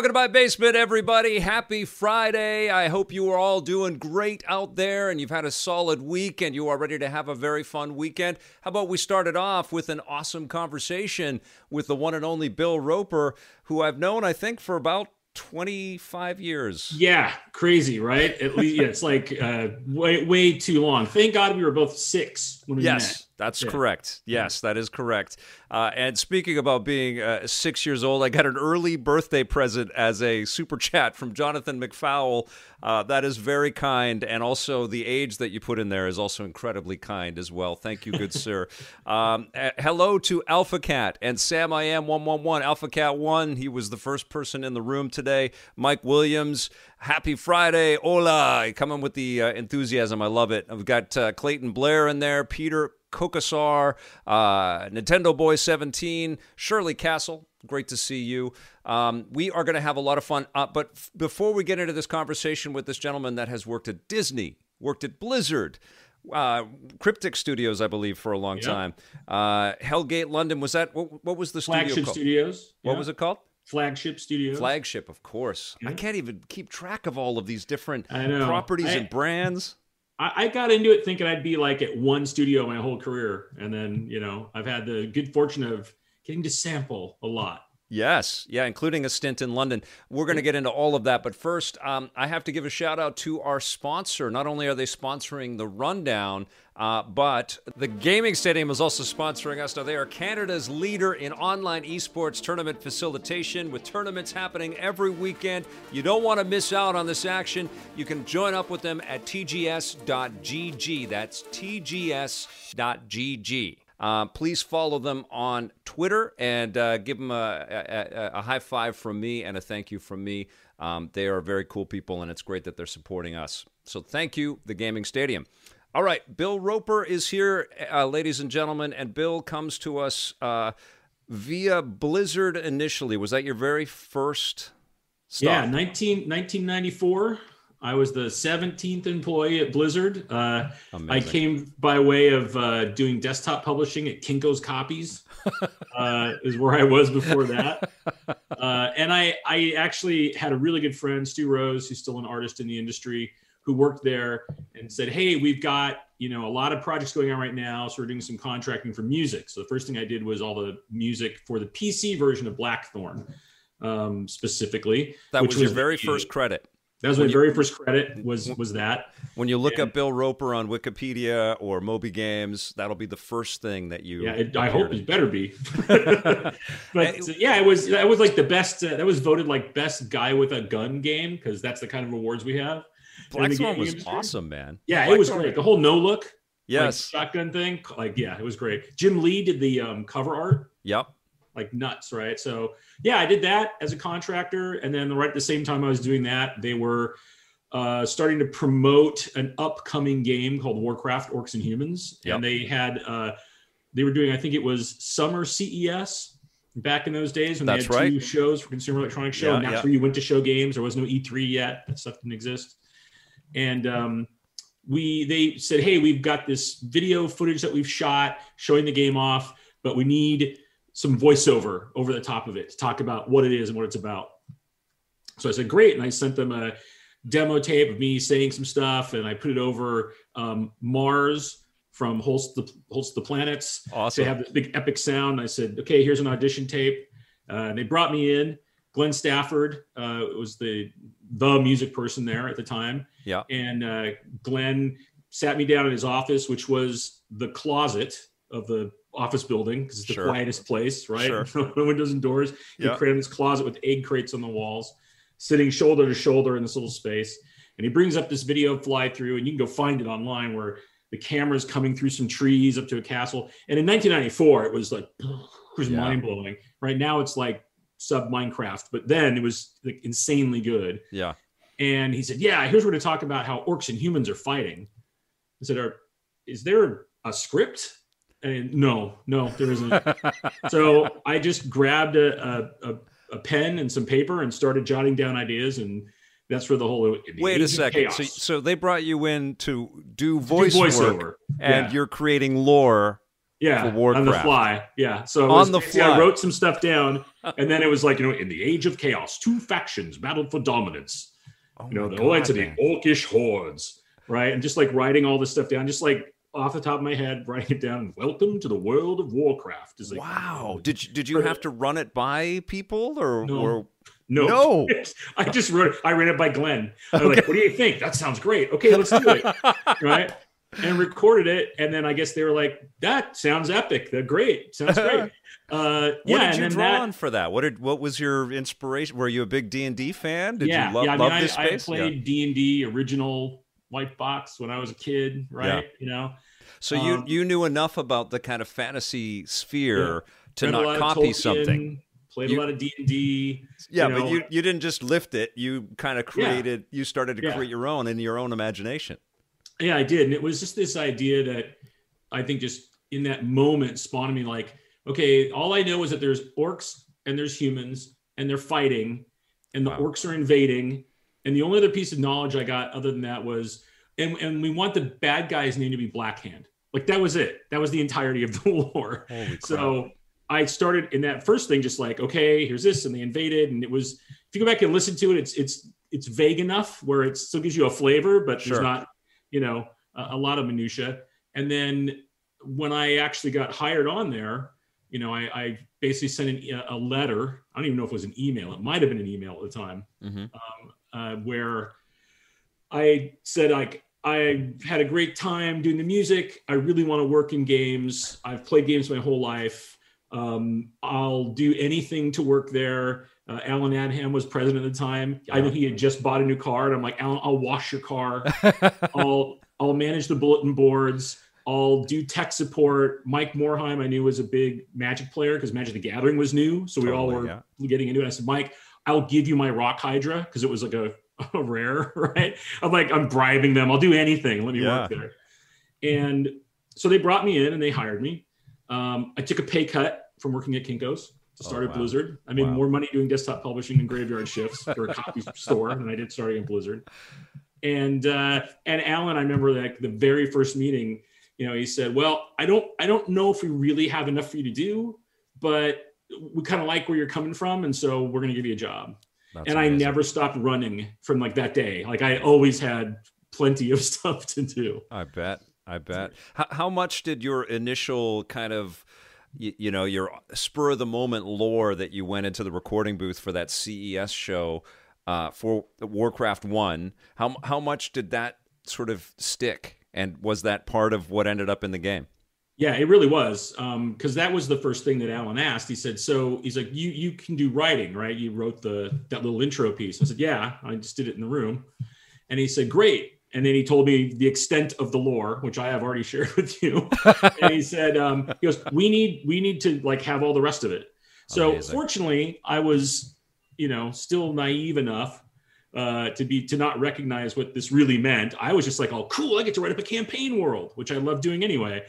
welcome to my basement, everybody. Happy Friday. I hope you are all doing great out there and you've had a solid week and you are ready to have a very fun weekend. How about we started off with an awesome conversation with the one and only Bill Roper, who I've known, I think, for about 25 years. Yeah, crazy, right? At least yeah, it's like uh, way way too long. Thank God we were both six when we yes, met. That's yeah. correct. Yes, that is correct. Uh, and speaking about being uh, six years old, I got an early birthday present as a super chat from Jonathan McFowle. Uh, that is very kind, and also the age that you put in there is also incredibly kind as well. Thank you, good sir. Um, hello to Alpha Cat and Sam. I am one one one. Alpha Cat one. He was the first person in the room today. Mike Williams. Happy Friday, hola! Coming with the uh, enthusiasm, I love it. I've got uh, Clayton Blair in there, Peter Kokasar, uh, Nintendo Boy 17, Shirley Castle. Great to see you. Um, we are going to have a lot of fun. Uh, but f- before we get into this conversation with this gentleman that has worked at Disney, worked at Blizzard, uh, Cryptic Studios, I believe, for a long time. Uh, Hellgate London was that? What, what was the studio Flagship called? Studios. What was it called? Flagship studio Flagship, of course. I can't even keep track of all of these different properties I, and brands. I, I got into it thinking I'd be like at one studio my whole career, and then you know I've had the good fortune of getting to sample a lot. Yes, yeah, including a stint in London. We're going to get into all of that, but first, um, I have to give a shout out to our sponsor. Not only are they sponsoring the rundown, uh, but the Gaming Stadium is also sponsoring us. Now, they are Canada's leader in online esports tournament facilitation with tournaments happening every weekend. You don't want to miss out on this action. You can join up with them at tgs.gg. That's tgs.gg. Uh, please follow them on Twitter and uh, give them a, a, a, high five from me and a thank you from me. Um, they are very cool people, and it's great that they're supporting us. So thank you, the Gaming Stadium. All right, Bill Roper is here, uh, ladies and gentlemen, and Bill comes to us uh, via Blizzard initially. Was that your very first? Stop? Yeah, 19, 1994. I was the 17th employee at Blizzard. Uh, I came by way of uh, doing desktop publishing at Kinko's Copies. uh, is where I was before that. Uh, and I, I actually had a really good friend, Stu Rose, who's still an artist in the industry, who worked there and said, "Hey, we've got you know a lot of projects going on right now, so we're doing some contracting for music." So the first thing I did was all the music for the PC version of Blackthorn, um, specifically. That was, your very first credit. That was my you, very first credit. Was was that? When you look and, up Bill Roper on Wikipedia or Moby Games, that'll be the first thing that you. Yeah, it, I hope it better be. but yeah, it was. That was like the best. Uh, that was voted like best guy with a gun game because that's the kind of awards we have. Blackthorn was industry. awesome, man. Yeah, Black it was great. The whole no look, yes, like, shotgun thing. Like, yeah, it was great. Jim Lee did the um, cover art. Yep like nuts, right? So yeah, I did that as a contractor, and then right at the same time I was doing that, they were uh, starting to promote an upcoming game called Warcraft: Orcs and Humans, yep. and they had uh, they were doing I think it was summer CES back in those days when that's they had right. two shows for Consumer Electronics Show, yeah, and that's yeah. where you went to show games. There was no E3 yet; that stuff didn't exist, and um, we they said, hey, we've got this video footage that we've shot showing the game off, but we need some voiceover over the top of it to talk about what it is and what it's about. So I said, great. And I sent them a demo tape of me saying some stuff and I put it over um, Mars from Holst the, Holst the Planets. Awesome. They have this big epic sound. I said, okay, here's an audition tape. Uh, and they brought me in. Glenn Stafford uh, was the the music person there at the time. Yeah. And uh, Glenn sat me down in his office, which was the closet of the office building because it's the sure. quietest place, right? Sure. no windows and doors. He yep. created this closet with egg crates on the walls, sitting shoulder to shoulder in this little space. And he brings up this video fly through, and you can go find it online where the camera's coming through some trees up to a castle. And in 1994, it was like it was yeah. mind blowing. Right now, it's like sub Minecraft, but then it was like insanely good. Yeah. And he said, "Yeah, here's where to talk about how orcs and humans are fighting." I said, "Are is there a script?" And no, no, there isn't. so I just grabbed a, a, a, pen and some paper and started jotting down ideas. And that's where the whole. The Wait a second. So, so they brought you in to do voice do voiceover, work, and yeah. you're creating lore Yeah, on the fly. Yeah, so was, on the fly, I wrote some stuff down, and then it was like you know, in the age of chaos, two factions battled for dominance. Oh you know, the oh, God, of the orcish hordes, right? And just like writing all this stuff down, just like off the top of my head, writing it down. Welcome to the world of Warcraft. Is like, wow. Did you, did you have to run it by people or no. or no, no. I just wrote it. I ran it by Glenn. I'm okay. like, what do you think? That sounds great. Okay, let's do it. right and recorded it. And then I guess they were like, "That sounds epic. They're great. Sounds great." Uh, what yeah, did you draw that, on for that? What did what was your inspiration? Were you a big D and D fan? Did yeah, you lo- yeah. I love mean, this space? I played D and D original white box when I was a kid, right? Yeah. You know. So um, you you knew enough about the kind of fantasy sphere yeah. to not copy Tolkien, something. Played you, a lot of D and D. Yeah, you know. but you you didn't just lift it. You kind of created. You started to create your own in your own imagination. Yeah, I did. And it was just this idea that I think just in that moment spawned me like, okay, all I know is that there's orcs and there's humans and they're fighting and the wow. orcs are invading. And the only other piece of knowledge I got other than that was, and, and we want the bad guy's name to be Blackhand. Like that was it. That was the entirety of the lore. So I started in that first thing, just like, okay, here's this, and they invaded, and it was. If you go back and listen to it, it's it's it's vague enough where it still gives you a flavor, but sure. there's not you know, a, a lot of minutia. And then when I actually got hired on there, you know, I, I basically sent an, a letter. I don't even know if it was an email. It might have been an email at the time, mm-hmm. um, uh, where I said like I had a great time doing the music. I really want to work in games. I've played games my whole life. Um, I'll do anything to work there. Uh, Allen Adham was president at the time. Yeah. I know he had just bought a new car, and I'm like, Allen, I'll wash your car. I'll I'll manage the bulletin boards. I'll do tech support. Mike Morhaime, I knew was a big Magic player because Magic the Gathering was new, so we totally, all were yeah. getting into it. I said, Mike, I'll give you my Rock Hydra because it was like a, a, rare, right? I'm like, I'm bribing them. I'll do anything. Let me yeah. work there. And so they brought me in and they hired me. Um, I took a pay cut from working at Kinko's to start oh, wow. at Blizzard. I made wow. more money doing desktop publishing and graveyard shifts for a copy store than I did starting at Blizzard. And uh, and Allen, I remember like the very first meeting, you know, he said, "Well, I don't I don't know if we really have enough for you to do, but we kind of like where you're coming from, and so we're going to give you a job." That's and amazing. I never stopped running from like that day. Like I always had plenty of stuff to do. I bet. I bet. How, how much did your initial kind of you, you, know your spur of the moment lore that you went into the recording booth for that CES show uh, for Warcraft One. How how much did that sort of stick, and was that part of what ended up in the game? Yeah, it really was because um, that was the first thing that Allen asked. He said, "So he's like, you you can do writing, right? You wrote the that little intro piece." I said, "Yeah, I just did it in the room," and he said, "Great." and then he told me the extent of the lore which i have already shared with you and he said um, he goes we need we need to like have all the rest of it so Amazing. fortunately i was you know still naive enough uh, to be to not recognize what this really meant i was just like oh cool i get to write up a campaign world which i love doing anyway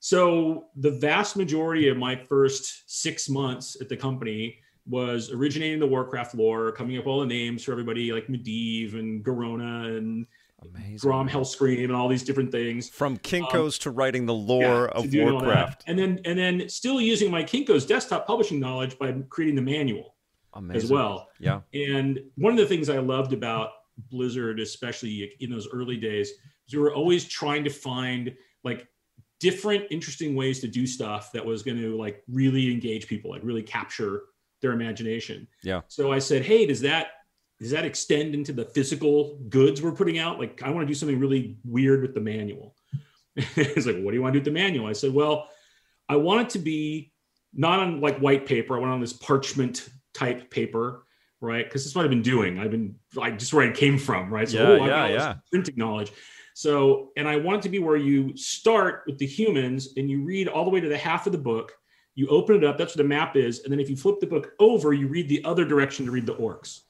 so the vast majority of my first six months at the company was originating the Warcraft lore, coming up with all the names for everybody like Medivh and Garona and Amazing. Grom Hellscream and all these different things. From Kinko's um, to writing the lore yeah, of Warcraft. And then and then still using my Kinko's desktop publishing knowledge by creating the manual Amazing. as well. Yeah. And one of the things I loved about Blizzard, especially in those early days, is we were always trying to find like different interesting ways to do stuff that was going to like really engage people, like really capture their imagination. Yeah. So I said, hey, does that does that extend into the physical goods we're putting out? Like, I want to do something really weird with the manual. It's like, what do you want to do with the manual? I said, well, I want it to be not on like white paper. I want on this parchment type paper, right? Because that's what I've been doing. I've been like just where I came from, right? So, yeah, oh, yeah, yeah. Printing knowledge. So, and I want it to be where you start with the humans and you read all the way to the half of the book. You open it up. That's what the map is. And then if you flip the book over, you read the other direction to read the orcs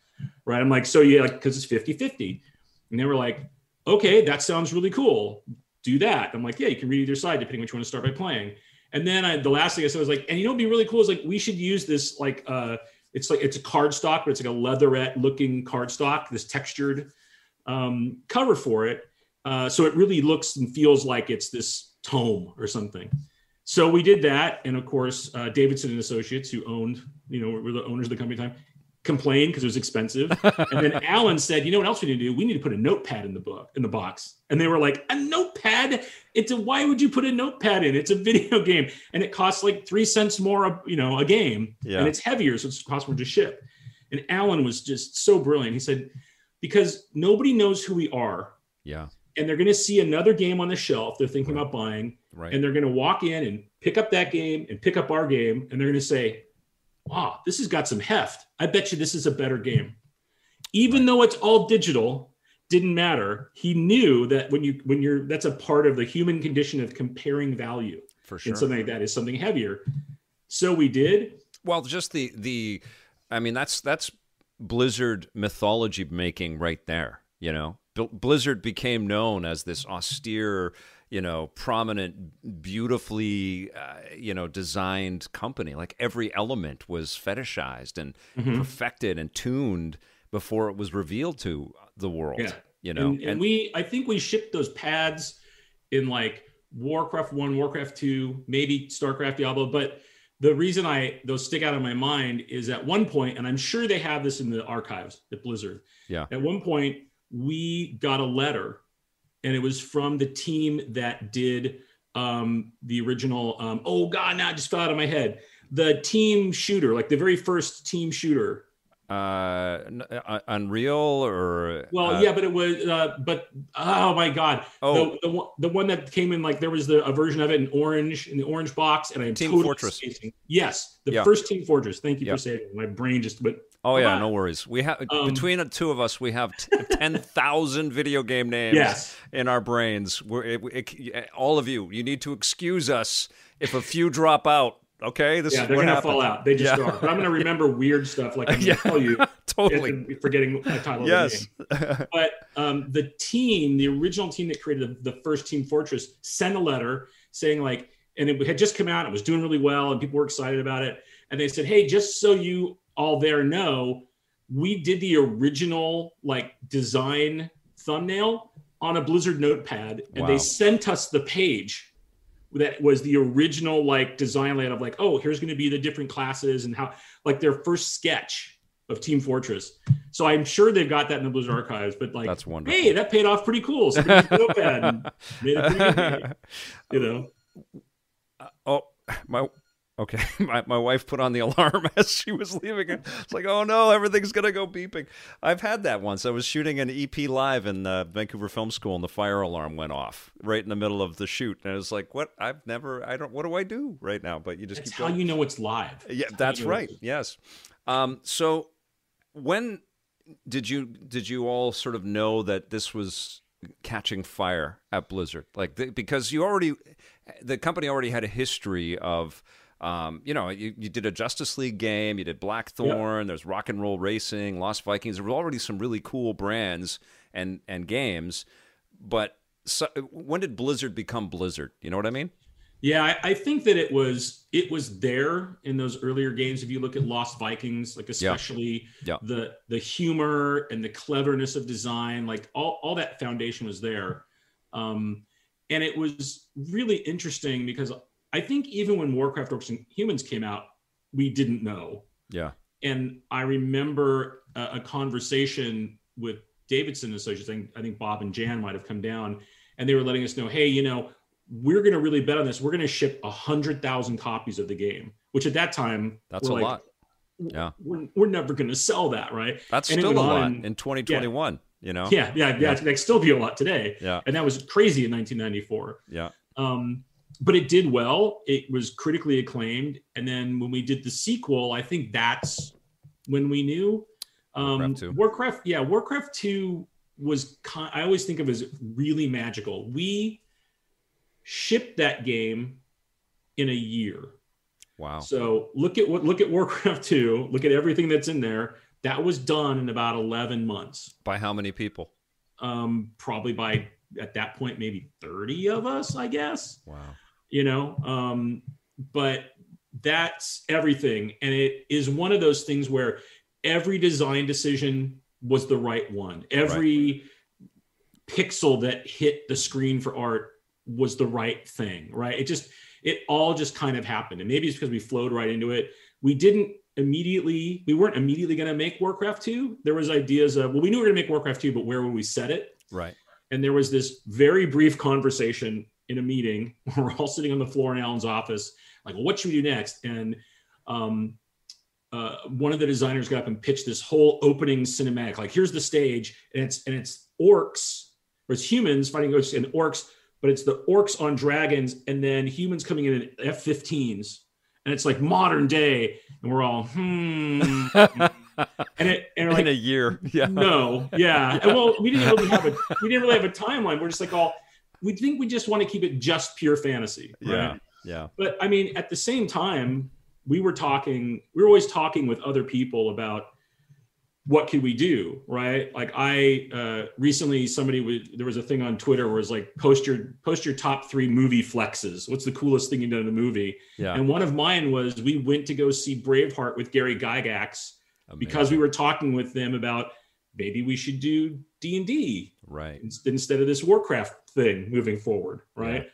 right? I'm like, so yeah, like, because it's 50 50. And they were like, okay, that sounds really cool. Do that. I'm like, yeah, you can read either side depending which one you want to start by playing. And then I, the last thing I said was like, and you know, what'd be really cool is like, we should use this, like, uh, it's like, it's a card stock, but it's like a leatherette looking card stock, this textured um, cover for it. Uh, so it really looks and feels like it's this tome or something. so we did that, and of course, uh, Davidson and Associates, who owned, you know, were the owners of the company at the time, complained because it was expensive. and then Allen said, "You know what else we need to do? We need to put a notepad in the book in the box." And they were like, "A notepad? It's a why would you put a notepad in? It's a video game, and it costs like three cents more, a, you know, a game, yeah. and it's heavier, so it costs more to ship." And Allen was just so brilliant. He said, "Because nobody knows who we are." Yeah. And they're going to see another game on the shelf they're thinking right. about buying, right. and they're going to walk in and pick up that game and pick up our game, and they're going to say, wow, this has got some heft. I bet you this is a better game. Even though it's all digital, didn't matter. He knew that when you when you're that's a part of the human condition of comparing value. For sure. And something like that is something heavier. So we did. Well, just the the I mean that's that's Blizzard mythology making right there, you know. Blizzard became known as this austere you know, prominent, beautifully, uh, you know, designed company. Like every element was fetishized and mm-hmm. perfected and tuned before it was revealed to the world. Yeah. You know, and, and, and we, I think we shipped those pads in like Warcraft One, Warcraft Two, maybe Starcraft, Diablo, but the reason I those stick out in my mind is at one point, and I'm sure they have this in the archives at Blizzard. Yeah. At one point, we got a letter and it was from the team that did um, the original. Um, oh God, now it just fell out of my head. The team shooter, like the very first team shooter. Uh, uh Unreal or well, uh, yeah, but it was, uh, but oh my God, oh, the, the, the one that came in like there was the a version of it in orange in the orange box, and I'm Team totally Fortress. Spacing. Yes, the yeah. first Team Fortress. Thank you yeah. for saying my brain just but Oh yeah, no worries. We have um, between the two of us, we have t- ten thousand video game names yes. in our brains. We're, it, it, all of you, you need to excuse us if a few drop out. Okay, this yeah, is they're gonna fall out. They just yeah. are. But I'm gonna remember weird stuff like I'm yeah, tell you. totally forgetting my title. Yes, but um, the team, the original team that created the, the first Team Fortress, sent a letter saying like, and it had just come out. It was doing really well, and people were excited about it. And they said, "Hey, just so you all there know, we did the original like design thumbnail on a Blizzard notepad, and wow. they sent us the page that was the original like design layout of like, oh, here's going to be the different classes and how like their first sketch of Team Fortress. So I'm sure they've got that in the Blizzard archives, but like, that's wonderful. Hey, that paid off pretty cool. So notepad made it pretty good, you know. Uh, oh, my Okay, my, my wife put on the alarm as she was leaving. It's like, oh no, everything's gonna go beeping. I've had that once. I was shooting an EP live in the Vancouver Film School, and the fire alarm went off right in the middle of the shoot. And I was like, what? I've never. I don't. What do I do right now? But you just that's keep going. how you know it's live. Yeah, that's, that's right. Yes. Um, so when did you did you all sort of know that this was catching fire at Blizzard? Like the, because you already the company already had a history of um, you know, you, you did a Justice League game, you did Blackthorn, there's Rock and Roll Racing, Lost Vikings. There were already some really cool brands and and games, but so, when did Blizzard become Blizzard? You know what I mean? Yeah, I, I, think that it was it was there in those earlier games. If you look at Lost Vikings, like especially yeah. Yeah. the the humor and the cleverness of design, like all all that foundation was there. Um, and it was really interesting because I think even when Warcraft Orcs and Humans came out, we didn't know. Yeah. And I remember a, a conversation with Davidson Associates. I think, I think Bob and Jan might have come down, and they were letting us know, hey, you know, we're going to really bet on this. We're going to ship a hundred thousand copies of the game, which at that time that's a like, lot. Yeah, we're, we're never going to sell that, right? That's and still a lot in 2021. Yeah. You know, yeah, yeah, yeah. yeah. That still be a lot today. Yeah, and that was crazy in 1994. Yeah. Um, but it did well. It was critically acclaimed. And then when we did the sequel, I think that's when we knew. Um, Warcraft, Warcraft, yeah, Warcraft 2 was, con- I always think of as really magical. We shipped that game in a year. Wow. So look at what, look at Warcraft 2, look at everything that's in there. That was done in about 11 months. By how many people? Um, probably by at that point maybe 30 of us, I guess. Wow you know um, but that's everything and it is one of those things where every design decision was the right one every right. pixel that hit the screen for art was the right thing, right? It just it all just kind of happened, and maybe it's because we flowed right into it. We didn't immediately we weren't immediately going to make Warcraft 2. There was ideas of well, we knew we were going to make Warcraft 2, but where would we set it? Right. And there was this very brief conversation in a meeting. We're all sitting on the floor in Allen's office, like, well, what should we do next? And um, uh, one of the designers got up and pitched this whole opening cinematic. Like, here's the stage, and it's and it's orcs, or it's humans fighting ghosts and orcs, but it's the orcs on dragons, and then humans coming in in F-15s, and it's like modern day, and we're all hmm. and it and like, in a year, yeah, no, yeah. And well, we didn't really have a we didn't really have a timeline. We're just like all we think we just want to keep it just pure fantasy. Right? Yeah, yeah. But I mean, at the same time, we were talking. We were always talking with other people about what could we do right like i uh, recently somebody was there was a thing on twitter where it was like post your post your top three movie flexes what's the coolest thing you've done in a movie yeah. and one of mine was we went to go see braveheart with gary gygax Amazing. because we were talking with them about maybe we should do d&d right instead of this warcraft thing moving forward right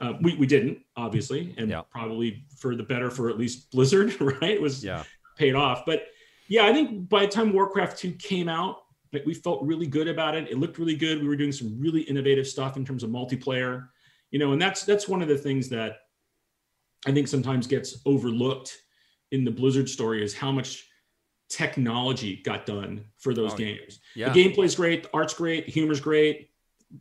yeah. uh, we, we didn't obviously and yeah. probably for the better for at least blizzard right it was yeah. paid off but yeah, I think by the time Warcraft 2 came out, like we felt really good about it. It looked really good. We were doing some really innovative stuff in terms of multiplayer, you know, and that's that's one of the things that I think sometimes gets overlooked in the Blizzard story is how much technology got done for those oh, games. Yeah. The gameplay's great, the art's great, the humor's great,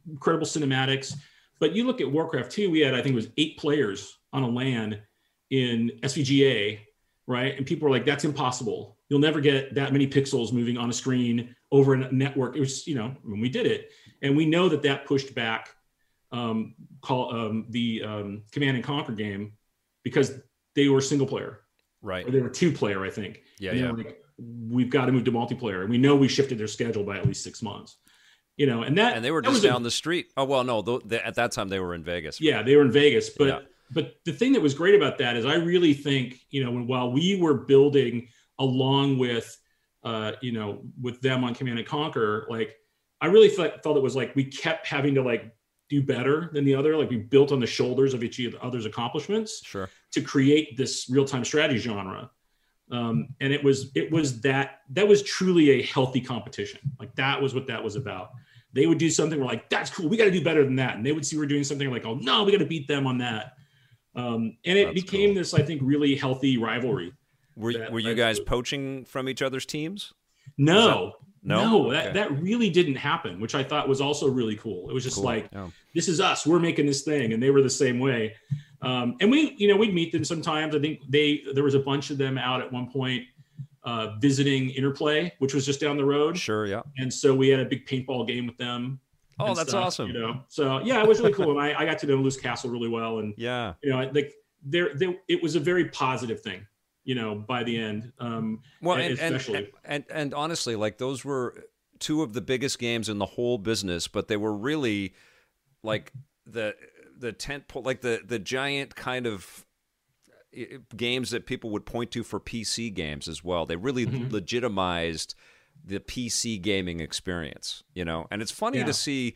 incredible cinematics. But you look at Warcraft 2, we had I think it was eight players on a LAN in SVGA, right? And people were like, that's impossible you'll never get that many pixels moving on a screen over a network. It was, you know, when we did it, and we know that that pushed back um, call um, the um, Command and Conquer game because they were single player, right? Or they were two player, I think. Yeah, yeah. Like, We've got to move to multiplayer, and we know we shifted their schedule by at least six months. You know, and that and they were just down a, the street. Oh well, no, at that time they were in Vegas. Yeah, they were in Vegas, but. Yeah. But the thing that was great about that is I really think, you know, while we were building along with uh, you know with them on Command and Conquer, like I really felt, felt it was like we kept having to like do better than the other. Like we built on the shoulders of each other's accomplishments sure. to create this real time strategy genre. Um, and it was it was that that was truly a healthy competition. Like that was what that was about. They would do something we're like, that's cool. We got to do better than that. And they would see we're doing something like, oh no, we got to beat them on that. Um, and it that's became cool. this, I think, really healthy rivalry were that, were you guys poaching from each other's teams? No, that, no, no. That okay. that really didn't happen, which I thought was also really cool. It was just cool. like, this is us. We're making this thing, and they were the same way. Um, and we, you know, we'd meet them sometimes. I think they there was a bunch of them out at one point uh, visiting Interplay, which was just down the road. Sure, yeah. And so we had a big paintball game with them. Oh, that's stuff, awesome. You know, so yeah, it was really cool, and I, I got to know Louis Castle really well, and yeah, you know, like there, there, it was a very positive thing you know, by the end. Um, well, and, especially and, and, and honestly, like those were two of the biggest games in the whole business, but they were really like the the tent pole, like the the giant kind of games that people would point to for PC games as well. They really mm-hmm. legitimized the PC gaming experience, you know. And it's funny yeah. to see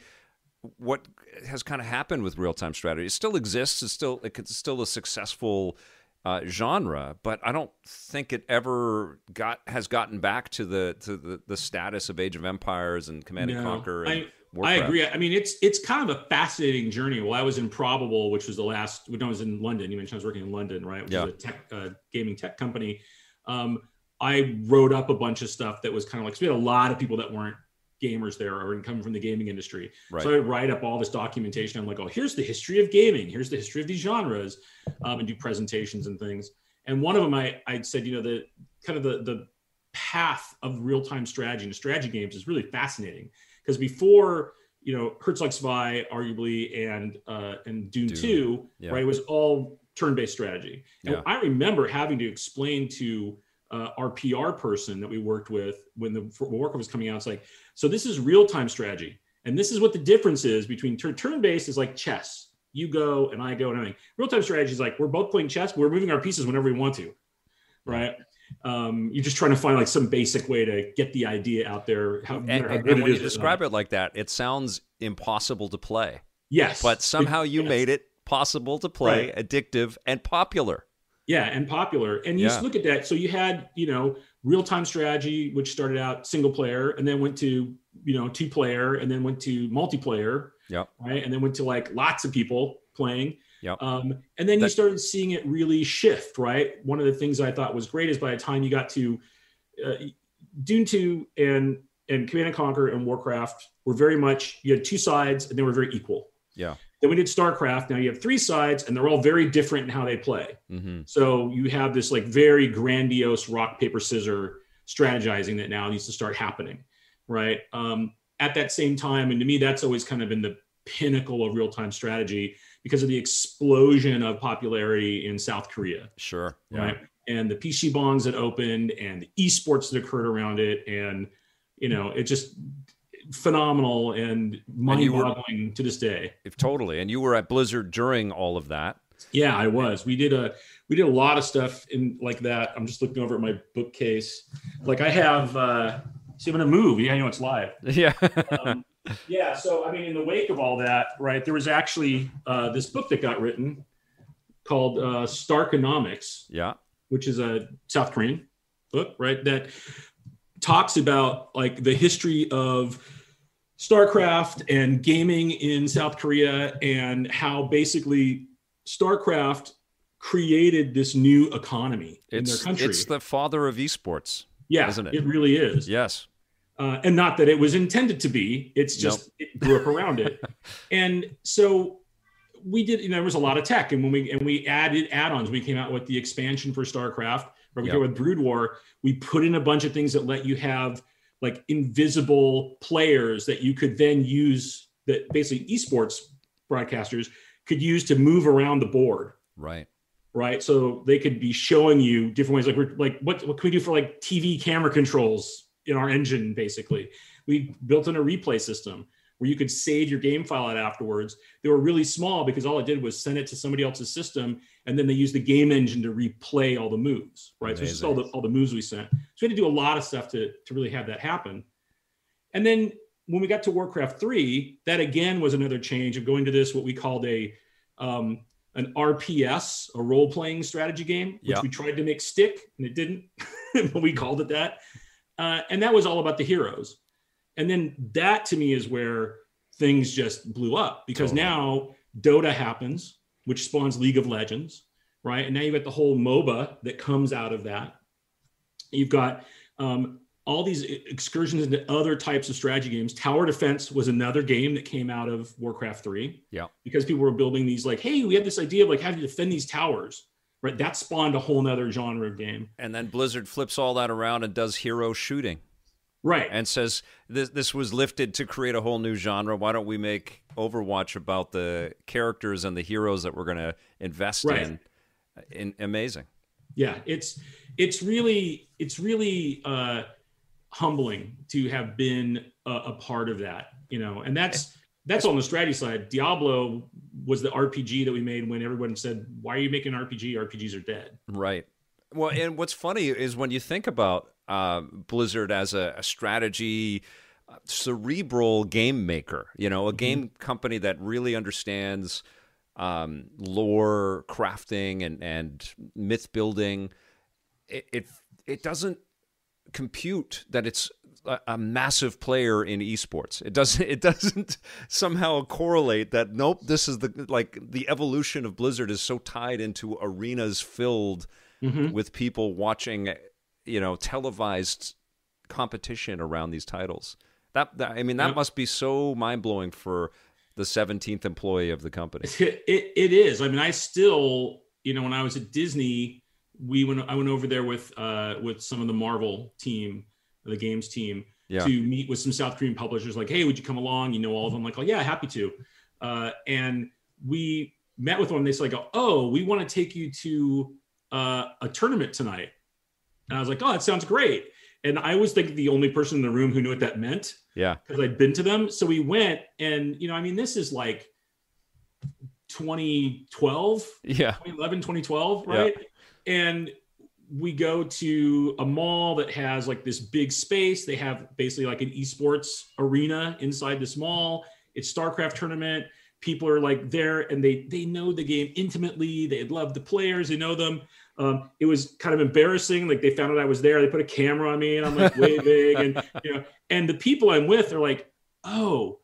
what has kind of happened with real time strategy. It still exists. It's still it's still a successful uh, genre, but I don't think it ever got has gotten back to the to the, the status of Age of Empires and Command no, and Conquer. And I, I agree. I mean, it's it's kind of a fascinating journey. Well, I was Improbable, which was the last when I was in London. You mentioned I was working in London, right? Which yeah. is a tech uh, gaming tech company. Um, I wrote up a bunch of stuff that was kind of like so we had a lot of people that weren't gamers there or coming from the gaming industry. Right. So I would write up all this documentation. I'm like, oh, here's the history of gaming. Here's the history of these genres, um, and do presentations and things. And one of them, I I said, you know, the kind of the the path of real time strategy and strategy games is really fascinating because before you know Herzog Zwei, arguably, and uh, and Dune, Dune. Two, yeah. right, was all turn based strategy. And yeah. I remember having to explain to uh, our PR person that we worked with when the Warcraft was coming out. It's like, so this is real time strategy. And this is what the difference is between turn, turn based is like chess. You go and I go and everything. Real time strategy is like we're both playing chess, but we're moving our pieces whenever we want to. Right. Um, you're just trying to find like some basic way to get the idea out there. How, and, how and when you describe it like that, it sounds impossible to play. Yes. But somehow you yes. made it possible to play, right. addictive, and popular. Yeah, and popular. And you yeah. look at that. So you had, you know, real time strategy, which started out single player and then went to, you know, two player and then went to multiplayer. Yeah. Right. And then went to like lots of people playing. Yeah. Um, and then that, you started seeing it really shift. Right. One of the things I thought was great is by the time you got to uh, Dune 2 and and Command and Conquer and Warcraft were very much you had two sides and they were very equal. Yeah. Then we did StarCraft. Now you have three sides, and they're all very different in how they play. Mm-hmm. So you have this like very grandiose rock paper scissor strategizing that now needs to start happening, right? Um, at that same time, and to me, that's always kind of been the pinnacle of real time strategy because of the explosion of popularity in South Korea. Sure. Yeah. Right. And the PC bangs that opened and the esports that occurred around it. And, you know, it just phenomenal and mind-boggling to this day. If Totally. And you were at Blizzard during all of that. Yeah, I was. We did a we did a lot of stuff in like that. I'm just looking over at my bookcase. Like I have uh see I'm gonna move. Yeah, I know it's live. Yeah. um, yeah, so I mean in the wake of all that, right, there was actually uh this book that got written called uh Starkonomics. Yeah. Which is a South Korean book, right? That talks about like the history of StarCraft and gaming in South Korea and how basically StarCraft created this new economy it's, in their country. It's the father of esports. Yeah, isn't it? It really is. Yes. Uh, and not that it was intended to be. It's just nope. it grew up around it. And so we did. You know, there was a lot of tech, and when we and we added add-ons, we came out with the expansion for StarCraft. Or we yep. go with Brood War. We put in a bunch of things that let you have like invisible players that you could then use that basically esports broadcasters could use to move around the board. Right. Right. So they could be showing you different ways. Like we're like, what, what can we do for like TV camera controls in our engine? Basically, we built in a replay system where you could save your game file out afterwards. They were really small because all it did was send it to somebody else's system, and then they used the game engine to replay all the moves. Right. Amazing. So it's just all the all the moves we sent. So we had to do a lot of stuff to to really have that happen. And then when we got to Warcraft three, that again was another change of going to this what we called a um, an RPS, a role playing strategy game, which yeah. we tried to make stick and it didn't, but we called it that. Uh, and that was all about the heroes. And then that to me is where things just blew up because totally. now Dota happens, which spawns League of Legends, right? And now you've got the whole MOBA that comes out of that. You've got um, all these excursions into other types of strategy games. Tower Defense was another game that came out of Warcraft 3. Yeah. Because people were building these like, hey, we have this idea of like how to defend these towers. Right. That spawned a whole nother genre of game. And then Blizzard flips all that around and does hero shooting. Right. And says this this was lifted to create a whole new genre. Why don't we make Overwatch about the characters and the heroes that we're gonna invest right. in? in amazing. Yeah, it's it's really it's really uh humbling to have been a, a, part of that, you know, and that's that's on the strategy side. Diablo was the RPG that we made when everyone said, "Why are you making an RPG? RPGs are dead." Right. Well, and what's funny is when you think about uh, Blizzard as a, a strategy uh, cerebral game maker, you know, a mm-hmm. game company that really understands um, lore crafting and and myth building. It, it it doesn't compute that it's a, a, massive player in esports. It doesn't it doesn't somehow correlate that nope, this is the like the evolution of Blizzard is so tied into arenas filled mm-hmm. with people watching, you know, televised competition around these titles. That, that I mean that must be so mind-blowing for the 17th employee of the company. It, it, it is. I mean, I still, you know, when I was at Disney, we went I went over there with uh, with some of the Marvel team, the games team, yeah. to meet with some South Korean publishers. Like, hey, would you come along? You know all of them. Like, oh yeah, happy to. Uh, and we met with them. They said, like, oh, we want to take you to uh, a tournament tonight. And I was like, oh, that sounds great. And I was like the only person in the room who knew what that meant. Yeah. Because I'd been to them. So we went, and you know, I mean, this is like 2012, yeah, 2011, 2012, right? Yeah and we go to a mall that has like this big space. They have basically like an esports arena inside this mall. It's StarCraft tournament. people are like there and they they know the game intimately they love the players they know them um, it was kind of embarrassing like they found out i was there they put a camera on me and i'm like waving and you know and the people i'm with are like oh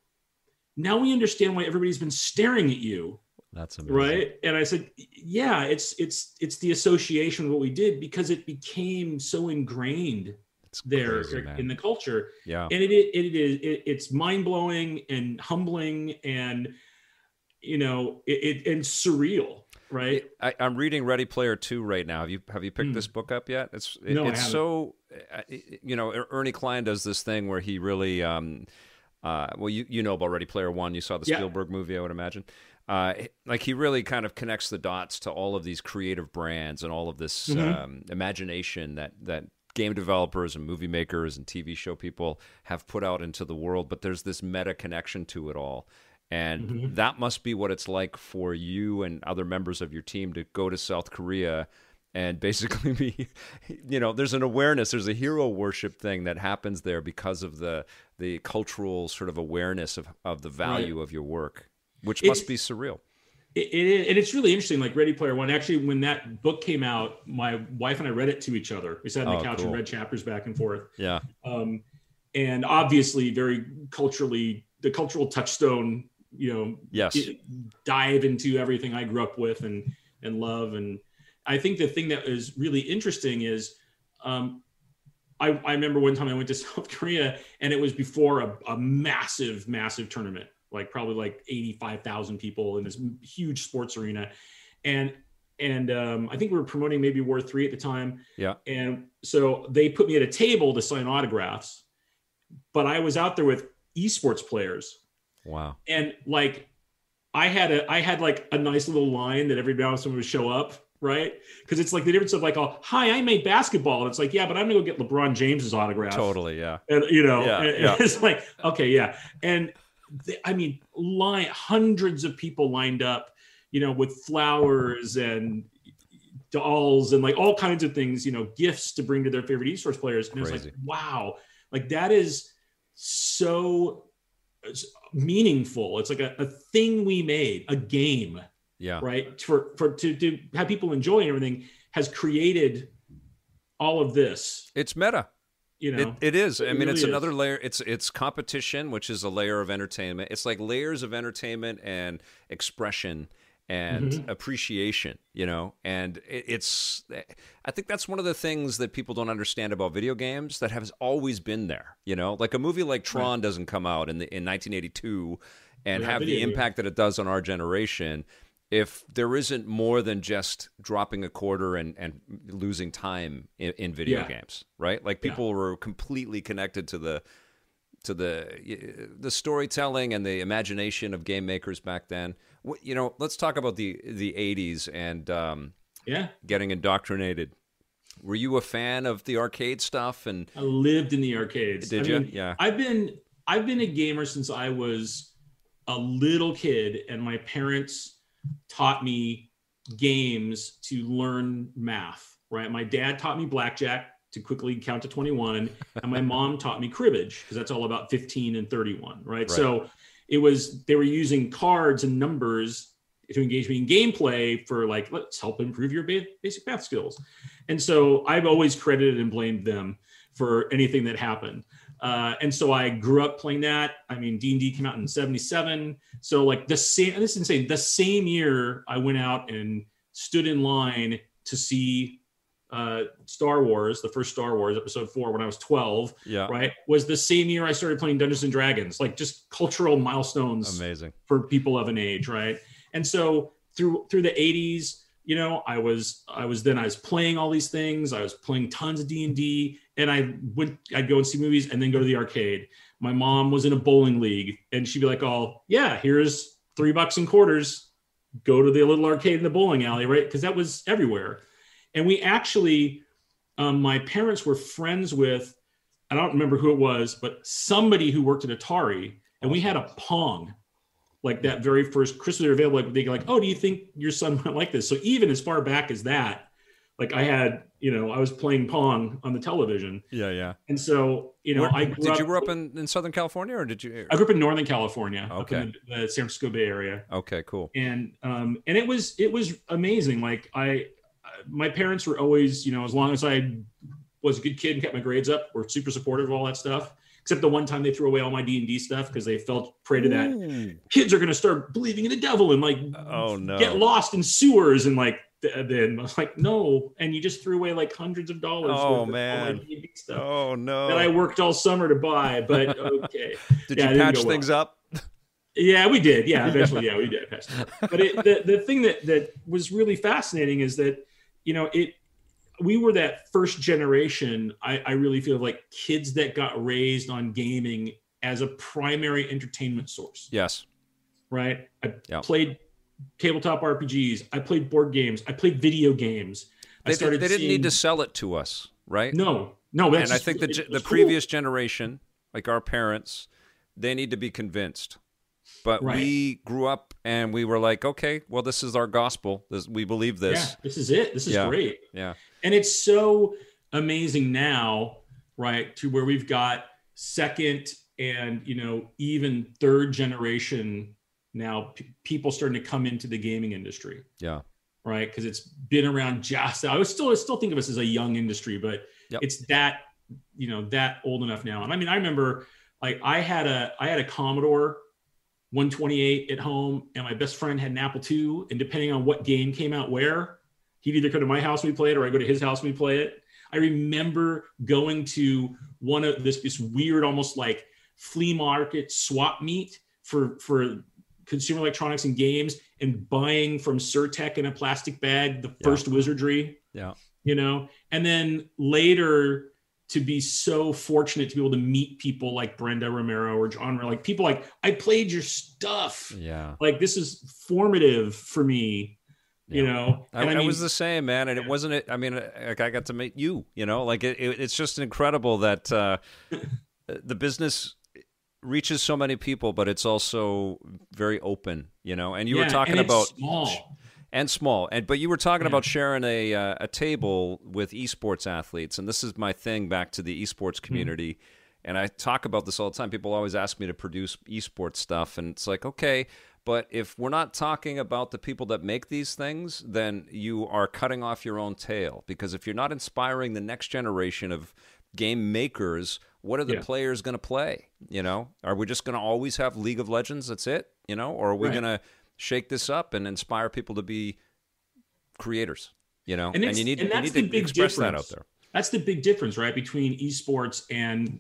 now we understand why everybody's been staring at you that's amazing. right and i said yeah it's it's it's the association of what we did because it became so ingrained it's there crazy, in the culture yeah and it, it, it is it, it's mind-blowing and humbling and you know it, it and surreal right I, am reading ready player 2 right now have you have you picked mm. this book up yet it's it, no, it's so uh, you know Ernie Cline does this thing where he really um uh, well, you you know about Ready Player One. You saw the Spielberg yeah. movie, I would imagine. Uh, like he really kind of connects the dots to all of these creative brands and all of this mm-hmm. um, imagination that that game developers and movie makers and TV show people have put out into the world. But there's this meta connection to it all. And mm-hmm. that must be what it's like for you and other members of your team to go to South Korea and basically be you know there's an awareness there's a hero worship thing that happens there because of the the cultural sort of awareness of, of the value right. of your work which it's, must be surreal. It, it, and it's really interesting like ready player one actually when that book came out my wife and i read it to each other. We sat on the oh, couch cool. and read chapters back and forth. Yeah. Um, and obviously very culturally the cultural touchstone you know yes. dive into everything i grew up with and and love. And I think the thing that is really interesting is um, I, I, remember one time I went to South Korea and it was before a, a massive, massive tournament, like probably like 85,000 people in this huge sports arena. And and um, I think we were promoting maybe War Three at the time. Yeah. And so they put me at a table to sign autographs, but I was out there with esports players. Wow. And like, I had a I had like a nice little line that every now and then would show up, right? Because it's like the difference of like, oh, hi, I made basketball. And it's like, yeah, but I'm gonna go get LeBron James's autograph. Totally, yeah. And you know, yeah, and, yeah. it's like, okay, yeah. And I mean, line hundreds of people lined up, you know, with flowers and dolls and like all kinds of things, you know, gifts to bring to their favorite esports players. And Crazy. it's like, wow, like that is so uh, meaningful. It's like a, a thing we made, a game yeah right for for to, to have people enjoy and everything has created all of this it's meta you know? it, it is. It i mean really it's another is. layer it's it's competition which is a layer of entertainment. It's like layers of entertainment and expression and mm-hmm. appreciation you know? And it, it's i think that's one of the things that people don't understand about video games that has always been there you know? Like a movie like tron right. doesn't come out in the in 1982 and have the impact that it does on our generation if there isn't more than just dropping a quarter and, and losing time in, in video yeah. games, right? Like people yeah. were completely connected to the to the the storytelling and the imagination of game makers back then. You know, let's talk about the the '80s and um, yeah, getting indoctrinated. Were you a fan of the arcade stuff? And I lived in the arcades. Did I you? Mean, yeah. I've been I've been a gamer since I was a little kid, and my parents taught me games to learn math, right? My dad taught me blackjack to quickly count to 21, and my mom taught me cribbage because that's all about 15 and 31, right? right? So it was, they were using cards and numbers to engage me in gameplay for like, let's help improve your basic math skills. And so I've always credited and blamed them for anything that happened. Uh, and so I grew up playing that. I mean, D and D came out in '77, so like the same. This is insane. The same year, I went out and stood in line to see uh, Star Wars, the first Star Wars, Episode Four, when I was 12. Yeah. Right. Was the same year I started playing Dungeons and Dragons. Like just cultural milestones. Amazing for people of an age, right? And so through through the 80s, you know i was i was then i was playing all these things i was playing tons of d&d and i would i'd go and see movies and then go to the arcade. My mom was in a bowling league and she'd be like oh yeah here's three bucks and quarters. Go to the little arcade in the bowling alley right? Because that was everywhere. And we actually um, my parents were friends with i don't remember who it was but somebody who worked at atari and we had a pong like that very first Christmas they're available, like they'd be like, oh, do you think your son might like this? So even as far back as that, like I had, you know, I was playing Pong on the television. Yeah, yeah. And so, you know, Where, I did up, you grow up in, in Southern California or did you? I grew up in Northern California, okay. the, the, San Francisco Bay Area. Okay, cool. And um, and it was it was amazing. Like I, my parents were always, you know, as long as I was a good kid and kept my grades up, were super supportive of all that stuff except the one time they threw away all my d&d stuff because they felt prey to that Ooh. kids are going to start believing in the devil and like oh no get lost in sewers and like then I was like no and you just threw away like hundreds of dollars oh man stuff oh no that i worked all summer to buy but okay did yeah, you patch things well. up yeah we did yeah eventually yeah we did patch. but it, the, the thing that that was really fascinating is that you know it we were that first generation. I, I really feel like kids that got raised on gaming as a primary entertainment source. Yes. Right. I played tabletop RPGs. I played board games. I played video games. They, I started. They didn't seeing... need to sell it to us, right? No, no. and I think the the cool. previous generation, like our parents, they need to be convinced. But right. we grew up and we were like, okay, well, this is our gospel. This, we believe this. Yeah, this is it. This is yeah. great. Yeah. And it's so amazing now, right, to where we've got second and, you know, even third generation now p- people starting to come into the gaming industry. Yeah. Right. Because it's been around just, I was still, I still think of us as a young industry, but yep. it's that, you know, that old enough now. And I mean, I remember like I had a, I had a Commodore 128 at home and my best friend had an Apple II. And depending on what game came out where, he'd either come to my house and we play it or I go to his house and we play it. I remember going to one of this this weird, almost like flea market swap meet for for consumer electronics and games and buying from Sir-Tech in a plastic bag the first yeah. wizardry. Yeah. You know, and then later to be so fortunate to be able to meet people like Brenda Romero or John, like people like I played your stuff. Yeah. Like this is formative for me you know I, I, mean, was the same man and yeah. it wasn't it i mean like i got to meet you you know like it, it, it's just incredible that uh, the business reaches so many people but it's also very open you know and you yeah, were talking about small and small and but you were talking yeah. about sharing a uh, a table with esports athletes and this is my thing back to the esports hmm. community mm-hmm. and i talk about this all the time people always ask me to produce esports stuff and it's like okay but if we're not talking about the people that make these things, then you are cutting off your own tail. Because if you're not inspiring the next generation of game makers, what are the yeah. players going to play? You know, are we just going to always have League of Legends? That's it. You know, or are we right. going to shake this up and inspire people to be creators? You know, and, and you need, and you need to express difference. that out there that's the big difference, right, between esports and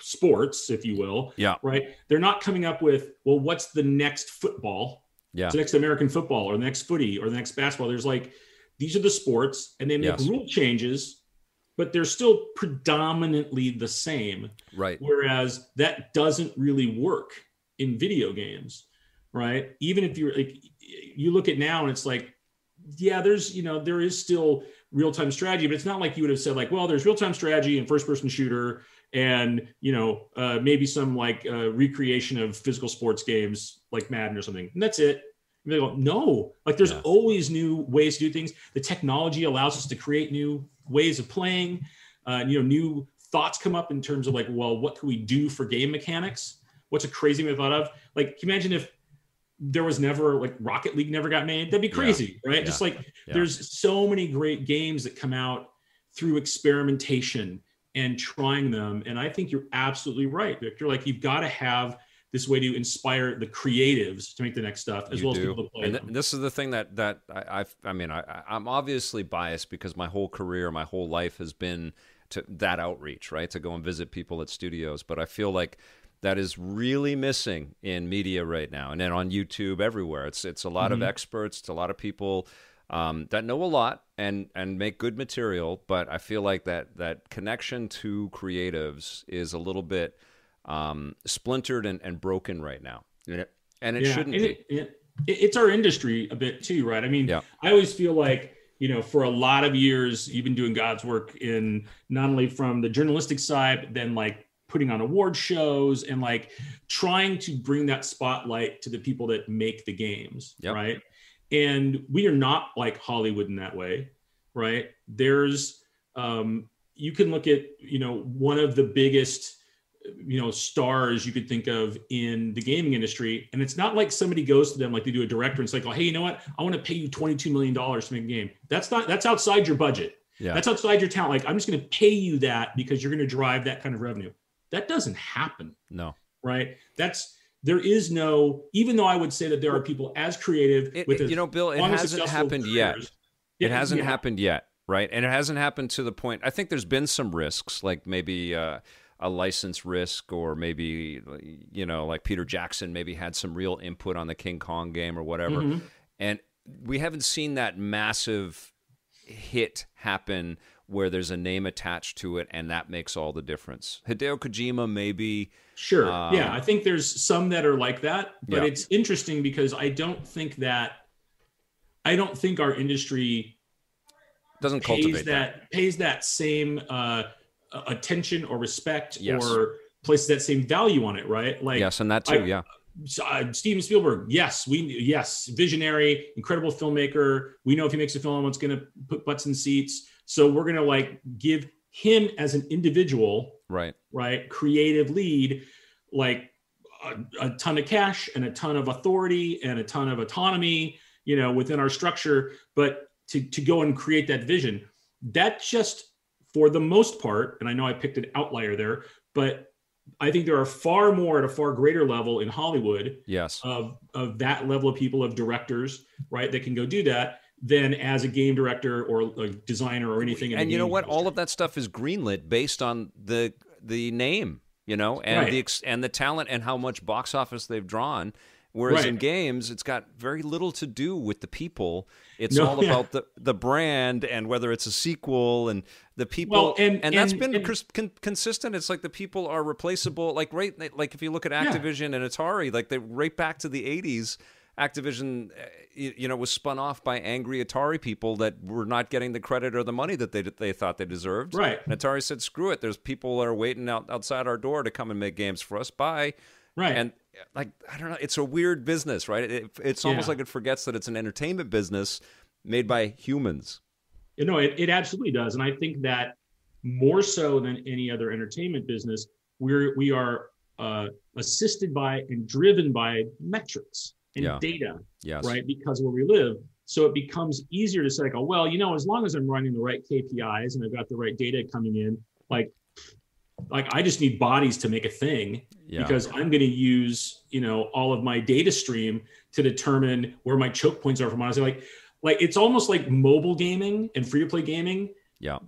sports, if you will. Yeah. Right. They're not coming up with, well, what's the next football? Yeah. the next American football or the next footy or the next basketball. There's like, these are the sports, and they make yes. rule changes, but they're still predominantly the same. Right. Whereas that doesn't really work in video games, right? Even if you're like, you look at now and it's like, yeah, there's, you know, there is still real-time strategy but it's not like you would have said like well there's real-time strategy and first-person shooter and you know uh, maybe some like uh, recreation of physical sports games like madden or something and that's it they go no like there's yeah. always new ways to do things the technology allows us to create new ways of playing uh, you know new thoughts come up in terms of like well what can we do for game mechanics what's a crazy thing thought of like imagine if there was never like Rocket League never got made. That'd be crazy, yeah. right? Yeah. Just like there's so many great games that come out through experimentation and trying them. And I think you're absolutely right, Victor. Like you've got to have this way to inspire the creatives to make the next stuff as you well do. as people to play and th- this is the thing that that I I've, i mean I I'm obviously biased because my whole career, my whole life has been to that outreach, right? To go and visit people at studios. But I feel like that is really missing in media right now, and then on YouTube everywhere. It's it's a lot mm-hmm. of experts, it's a lot of people um, that know a lot and and make good material. But I feel like that that connection to creatives is a little bit um, splintered and, and broken right now, and it, and it yeah, shouldn't and be. It, it, it's our industry a bit too, right? I mean, yeah. I always feel like you know, for a lot of years, you've been doing God's work in not only from the journalistic side, but then like putting on award shows and like trying to bring that spotlight to the people that make the games yep. right and we are not like hollywood in that way right? There's um, you can look at you know one of the biggest you know stars you could think of in the gaming industry. And it's not like somebody goes to them like they do a director and it's like oh hey you know what? I want to pay you 22 million dollars to make a game. That's not that's outside your budget. Yeah. that's outside your talent. Like i'm just going to pay you that because you're going to drive that kind of revenue. That doesn't happen. No. Right? That's there is no even though i would say that there are people as creative it, with you know bill it hasn't happened careers, yet. It hasn't yeah. happened yet right? And it hasn't happened to the point i think there's been some risks like maybe uh, a license risk or maybe you know like Peter Jackson maybe had some real input on the King Kong game or whatever. Mm-hmm. And we haven't seen that massive hit happen where there's a name attached to it and that makes all the difference. Hideo Kojima maybe Sure. Um, yeah, I think there's some that are like that, but yeah. it's interesting because I don't think that I don't think our industry doesn't pays cultivate that, that, pays that same uh, attention or respect yes. or places that same value on it, right? Like yes, and that too, I, yeah. Uh, Steven Spielberg, yes, we yes, visionary, incredible filmmaker. We know if he makes a film, it's going to put butts in seats. So we're going to like give him as an individual, right, right, creative lead, like a, a ton of cash and a ton of authority and a ton of autonomy, you know, within our structure. But to to go and create that vision, that just for the most part, and I know I picked an outlier there, but I think there are far more at a far greater level in Hollywood. Yes. Of of that level of people of directors, right, that can go do that than as a game director or a designer or anything. And you know what? Industry. All of that stuff is greenlit based on the the name, you know, and right. the and the talent and how much box office they've drawn. Whereas right. in games, it's got very little to do with the people. It's no, all yeah. about the, the brand and whether it's a sequel and the people. Well, and, and, and, that's been and, con- consistent. It's like the people are replaceable. Like right, like if you look at Activision yeah. and Atari, like they right back to the '80s. Activision, eh, you know, was spun off by angry Atari people that were not getting the credit or the money that they they thought they deserved. Right. And Atari said, "Screw it. There's people that are waiting out outside our door to come and make games for us. Bye." Right. And like I don't know, it's a weird business, right? It, it's almost yeah. like it forgets that it's an entertainment business made by humans. You know, it, it absolutely does, and I think that more so than any other entertainment business, we're we are uh, assisted by and driven by metrics and yeah. data, yes. right? Because where we live, so it becomes easier to say, like, oh, well, you know, as long as I'm running the right KPIs and I've got the right data coming in, like like I just need bodies to make a thing yeah. because I'm going to use you know all of my data stream to determine where my choke points are from. Honestly like like it's almost like mobile gaming and free to play gaming yeah.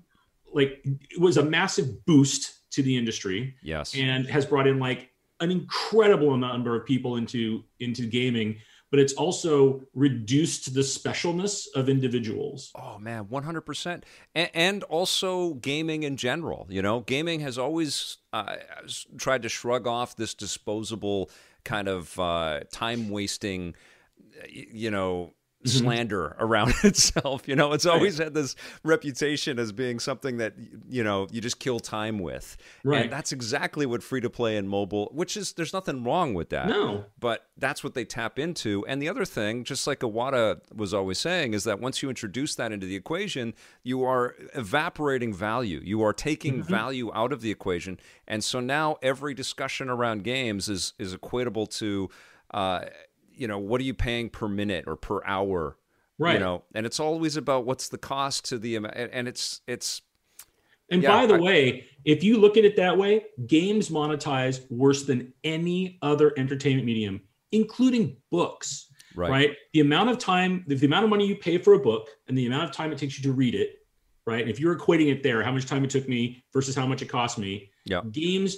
like it was a massive boost to the industry yes. and has brought in like an incredible number of people into into gaming but it's also reduced the specialness of individuals. Oh man, 100%. And, also gaming in general, you know, gaming has always uh, tried to shrug off this disposable kind of uh, time wasting you know. Slander around itself. You know, it's always had this reputation as being something that you know you just kill time with. Right. And that's exactly what free to play and mobile, which is there's nothing wrong with that. No. But that's what they tap into. And the other thing, just like Awada was always saying, is that once you introduce that into the equation, you are evaporating value. You are taking mm-hmm. value out of the equation. And so now every discussion around games is is equatable to uh, you know, what are you paying per minute or per hour? Right. You know, and it's always about what's the cost to the and it's it's. And yeah, by the I, way, if you look at it that way, games monetize worse than any other entertainment medium, including books. Right. right. The amount of time, the, amount of money you pay for a book, and the amount of time it takes you to read it. Right. And if you're equating it there, how much time it took me versus how much it cost me. Yeah. Games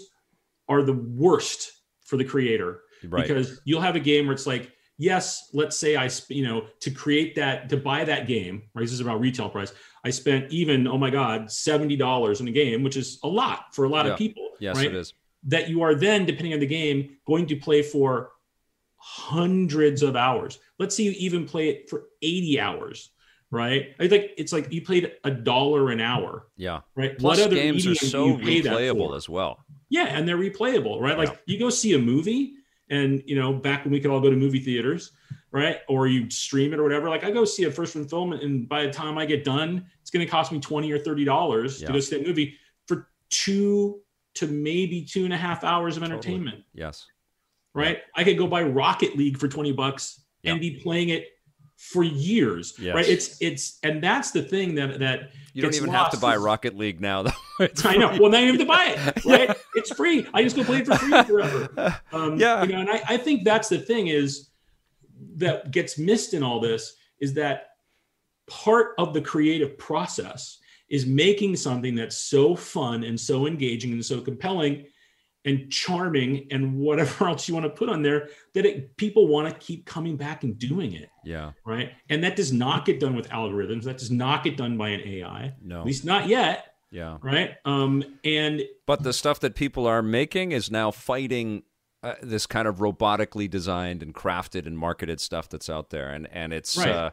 are the worst for the creator right. because you'll have a game where it's like yes let's say i you know to create that to buy that game right this is about retail price i spent even oh my god $70 in a game which is a lot for a lot yeah. of people yes right? it is that you are then depending on the game going to play for hundreds of hours let's say you even play it for 80 hours right I think it's like you played a dollar an hour yeah right Plus what other games are so replayable as well yeah and they're replayable right yeah. like you go see a movie and you know, back when we could all go to movie theaters, right? Or you stream it or whatever. Like I go see a first run film, and by the time I get done, it's going to cost me 20 or 30 dollars yeah. to go see that movie for two to maybe two and a half hours of entertainment. Totally. Yes. Right. Yeah. I could go buy Rocket League for 20 bucks yeah. and be playing it for years. Yes. Right. It's, it's, and that's the thing that, that you don't even have to buy Rocket League now, though. I know. Well, now you have to buy it, right? yeah. It's free. I just go play it for free forever. Um, yeah. You know, and I, I think that's the thing is that gets missed in all this is that part of the creative process is making something that's so fun and so engaging and so compelling and charming and whatever else you want to put on there that it, people want to keep coming back and doing it. Yeah. Right. And that does not get done with algorithms. That does not get done by an AI. No. At least not yet. Yeah. Right. Um. And but the stuff that people are making is now fighting uh, this kind of robotically designed and crafted and marketed stuff that's out there, and and it's. Right. Uh,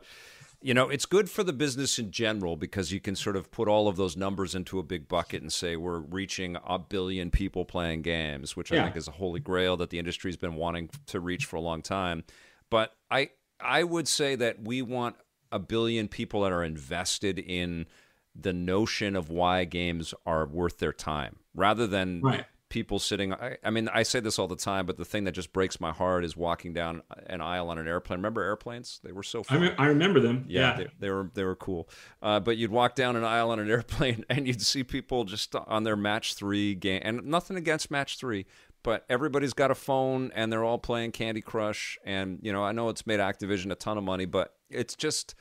you know, it's good for the business in general because you can sort of put all of those numbers into a big bucket and say we're reaching a billion people playing games, which yeah. I think is a holy grail that the industry's been wanting to reach for a long time. But I I would say that we want a billion people that are invested in the notion of why games are worth their time rather than right people sitting I, I, mean i say this all the time but the thing that just breaks my heart is walking down an aisle on an airplane. Remember airplanes? They were so fun. I, re- I remember them. Yeah, yeah. They, they, were they were cool. Uh, but you'd walk down an aisle on an airplane and you'd see people just on their match three game and nothing against match three but everybody's got a phone and they're all playing candy crush. And you know i know it's made activision a ton of money but it's just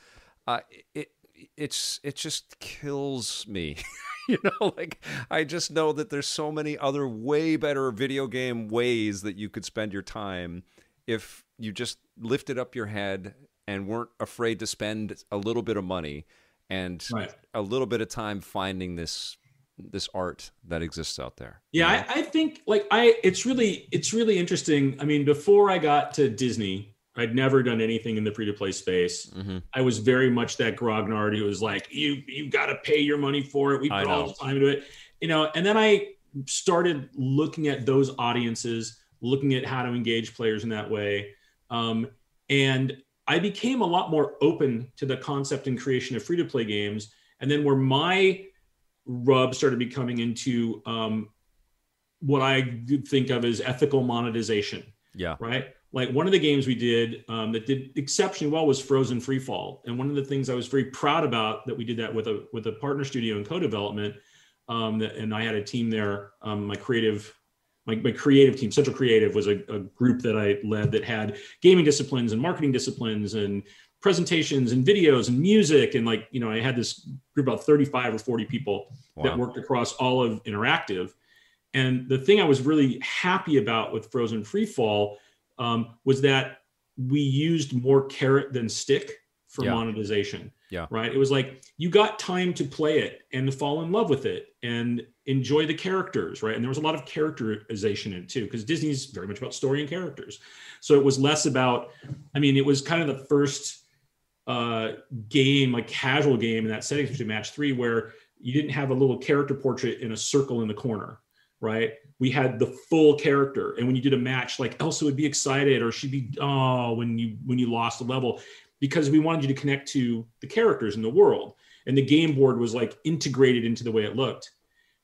uh, it it's it just kills me you know, like I just know that there's so many other way better video game ways that you could spend your time if you just lifted up your head and weren't afraid to spend a little bit of money and right. a little bit of time finding this this art that exists out there. Yeah, you know? I, I think like I it's really it's really interesting. I mean, before I got to Disney, I'd never done anything in the free to play space. Mm-hmm. I was very much that grognard who was like, "You you got to pay your money for it. We put all the time into it," you know. And then I started looking at those audiences, looking at how to engage players in that way, um, and I became a lot more open to the concept and creation of free to play games. And then where my rub started becoming into um, what I think of as ethical monetization. Yeah. Right like one of the games we did um, that did exceptionally well was Frozen Freefall, and one of the things I was very proud about that we did that with a with a partner studio in co-development, um, that, and I had a team there. Um, my creative, my, my creative team, Central Creative, was a, a group that I led that had gaming disciplines and marketing disciplines and presentations and videos and music and like you know I had this group about 35 or 40 people wow. that worked across all of interactive. And the thing I was really happy about with Frozen Freefall um, was that we used more carrot than stick for yeah. monetization. Yeah. Right. It was like you got time to play it and fall in love with it and enjoy the characters. Right. And there was a lot of characterization in it too, because Disney's very much about story and characters. So it was less about, I mean, it was kind of the first uh, game, like casual game in that setting, especially match three, where you didn't have a little character portrait in a circle in the corner. Right? We had the full character. And when you did a match like elsa would be excited or she'd be oh when you when you lost a level because we wanted you to connect to the characters in the world. And the game board was like integrated into the way it looked.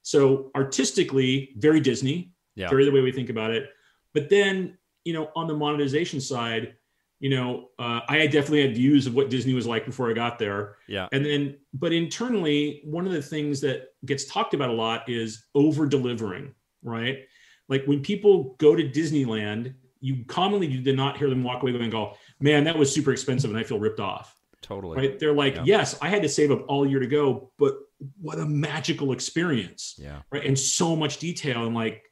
So artistically very disney yeah. very the way we think about it. But then you know on the monetization side you know uh, i definitely had views of what disney was like before i got there yeah and then but internally one of the things that gets talked about a lot is over delivering right? Like when people go to Disneyland, you commonly you did not hear them walk away going, "Go, man, that was super expensive, and I feel ripped off." Totally. Right? They're like, yeah. "Yes, I had to save up all year to go, but what a magical experience!" Yeah. Right, and so much detail, and like,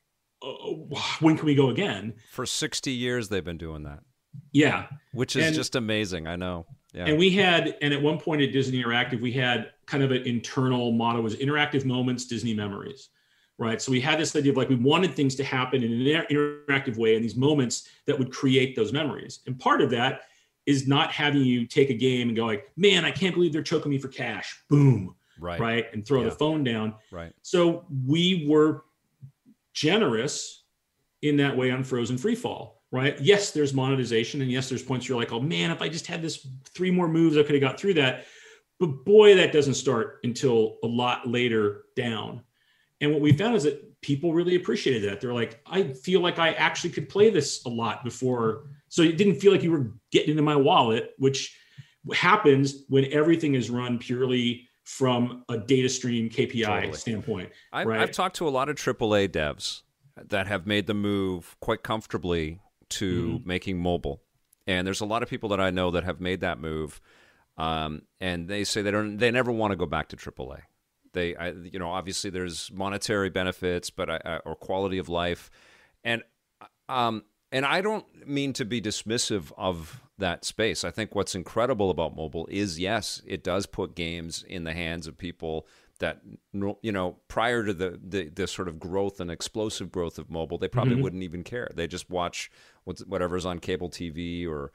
oh, when can we go again? For sixty years, they've been doing that. Yeah, which is and, just amazing. I know. Yeah. And we had, and at one point at Disney Interactive, we had kind of an internal motto was interactive moments, Disney memories right? So we had this idea of like we wanted things to happen in an interactive way in these moments that would create those memories. And part of that is not having you take a game and go like, man, I can't believe they're choking me for cash. Boom. Right. Right. And throw yeah. the phone down. Right. So we were generous in that way on Frozen Freefall. Right. Yes, there's monetization. And yes, there's points you're like, oh man, if I just had this three more moves, I could have got through that but boy, that doesn't start until a lot later down. And what we found is that people really appreciated that. They're like, I feel like I actually could play this a lot before. So it didn't feel like you were getting into my wallet, which happens when everything is run purely from a data stream KPI totally. standpoint. I've, right? I've talked to a lot of AAA devs that have made the move quite comfortably to mm-hmm. making mobile. And there's a lot of people that I know that have made that move, um, and they say they don't, they never want to go back to AAA. They, I, you know, obviously there's monetary benefits, but I, or quality of life, and um, and I don't mean to be dismissive of that space. I think what's incredible about mobile is yes, it does put games in the hands of people that you know prior to the, the, the sort of growth and explosive growth of mobile they probably mm-hmm. wouldn't even care they just watch whatever's on cable tv or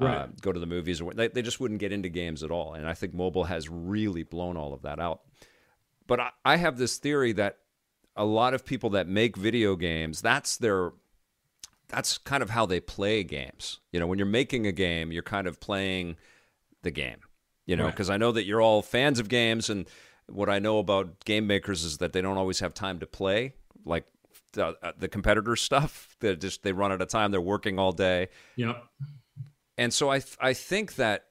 uh, right. go to the movies or they, they just wouldn't get into games at all and i think mobile has really blown all of that out but I, I have this theory that a lot of people that make video games that's their that's kind of how they play games you know when you're making a game you're kind of playing the game you know because right. i know that you're all fans of games and what I know about game makers is that they don't always have time to play, like the, uh, the competitor stuff. They just they run out of time. They're working all day. Yep. And so I I think that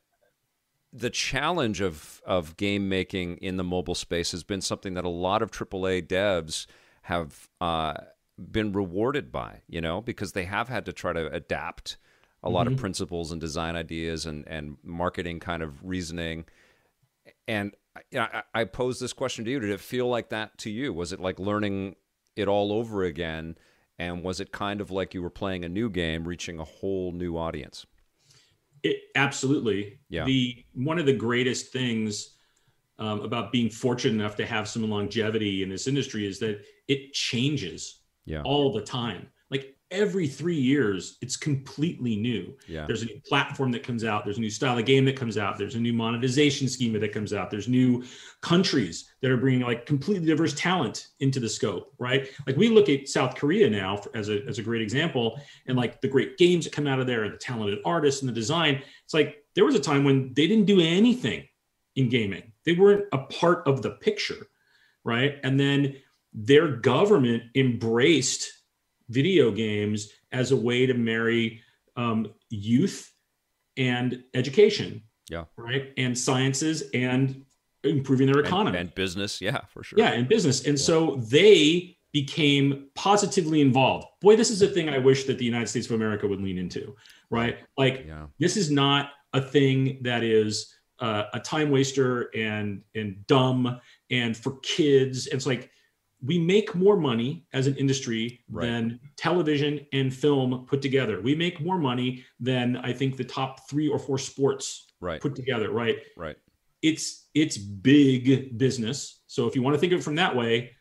the challenge of of game making in the mobile space has been something that a lot of AAA devs have uh, been rewarded by, you know, because they have had to try to adapt a mm-hmm. lot of mm-hmm. principles and design ideas and and marketing kind of reasoning. And I, I pose this question to you. Did it feel like that to you? Was it like learning it all over again? And was it kind of like you were playing a new game, reaching a whole new audience? It absolutely. Yeah. The one of the greatest things um, about being fortunate enough to have some longevity in this industry is that it changes yeah. all the time every three years it's completely new. Yeah. there's a new platform that comes out there's a new style of game that comes out there's a new monetization schema that comes out there's new countries that are bringing like completely diverse talent into the scope right? Like we look at south korea now as a, as a great example and like the great games that come out of there and the talented artists and the design. It's like there was a time when they didn't do anything in gaming. They weren't a part of the picture right? And then their government embraced video games as a way to marry um, youth and education. Yeah. Right. And sciences and improving their economy and, and business. Yeah, for sure. Yeah, and business. And yeah. so they became positively involved. Boy, this is a thing I wish that the United States of America would lean into. Right. Like yeah. this is not a thing that is uh, a time waster and and dumb and for kids. It's like we make more money as an industry right. than television and film put together. We make more money than I think the top three or four sports right. put together. Right. Right. It's it's big business. So if you want to think of it from that way,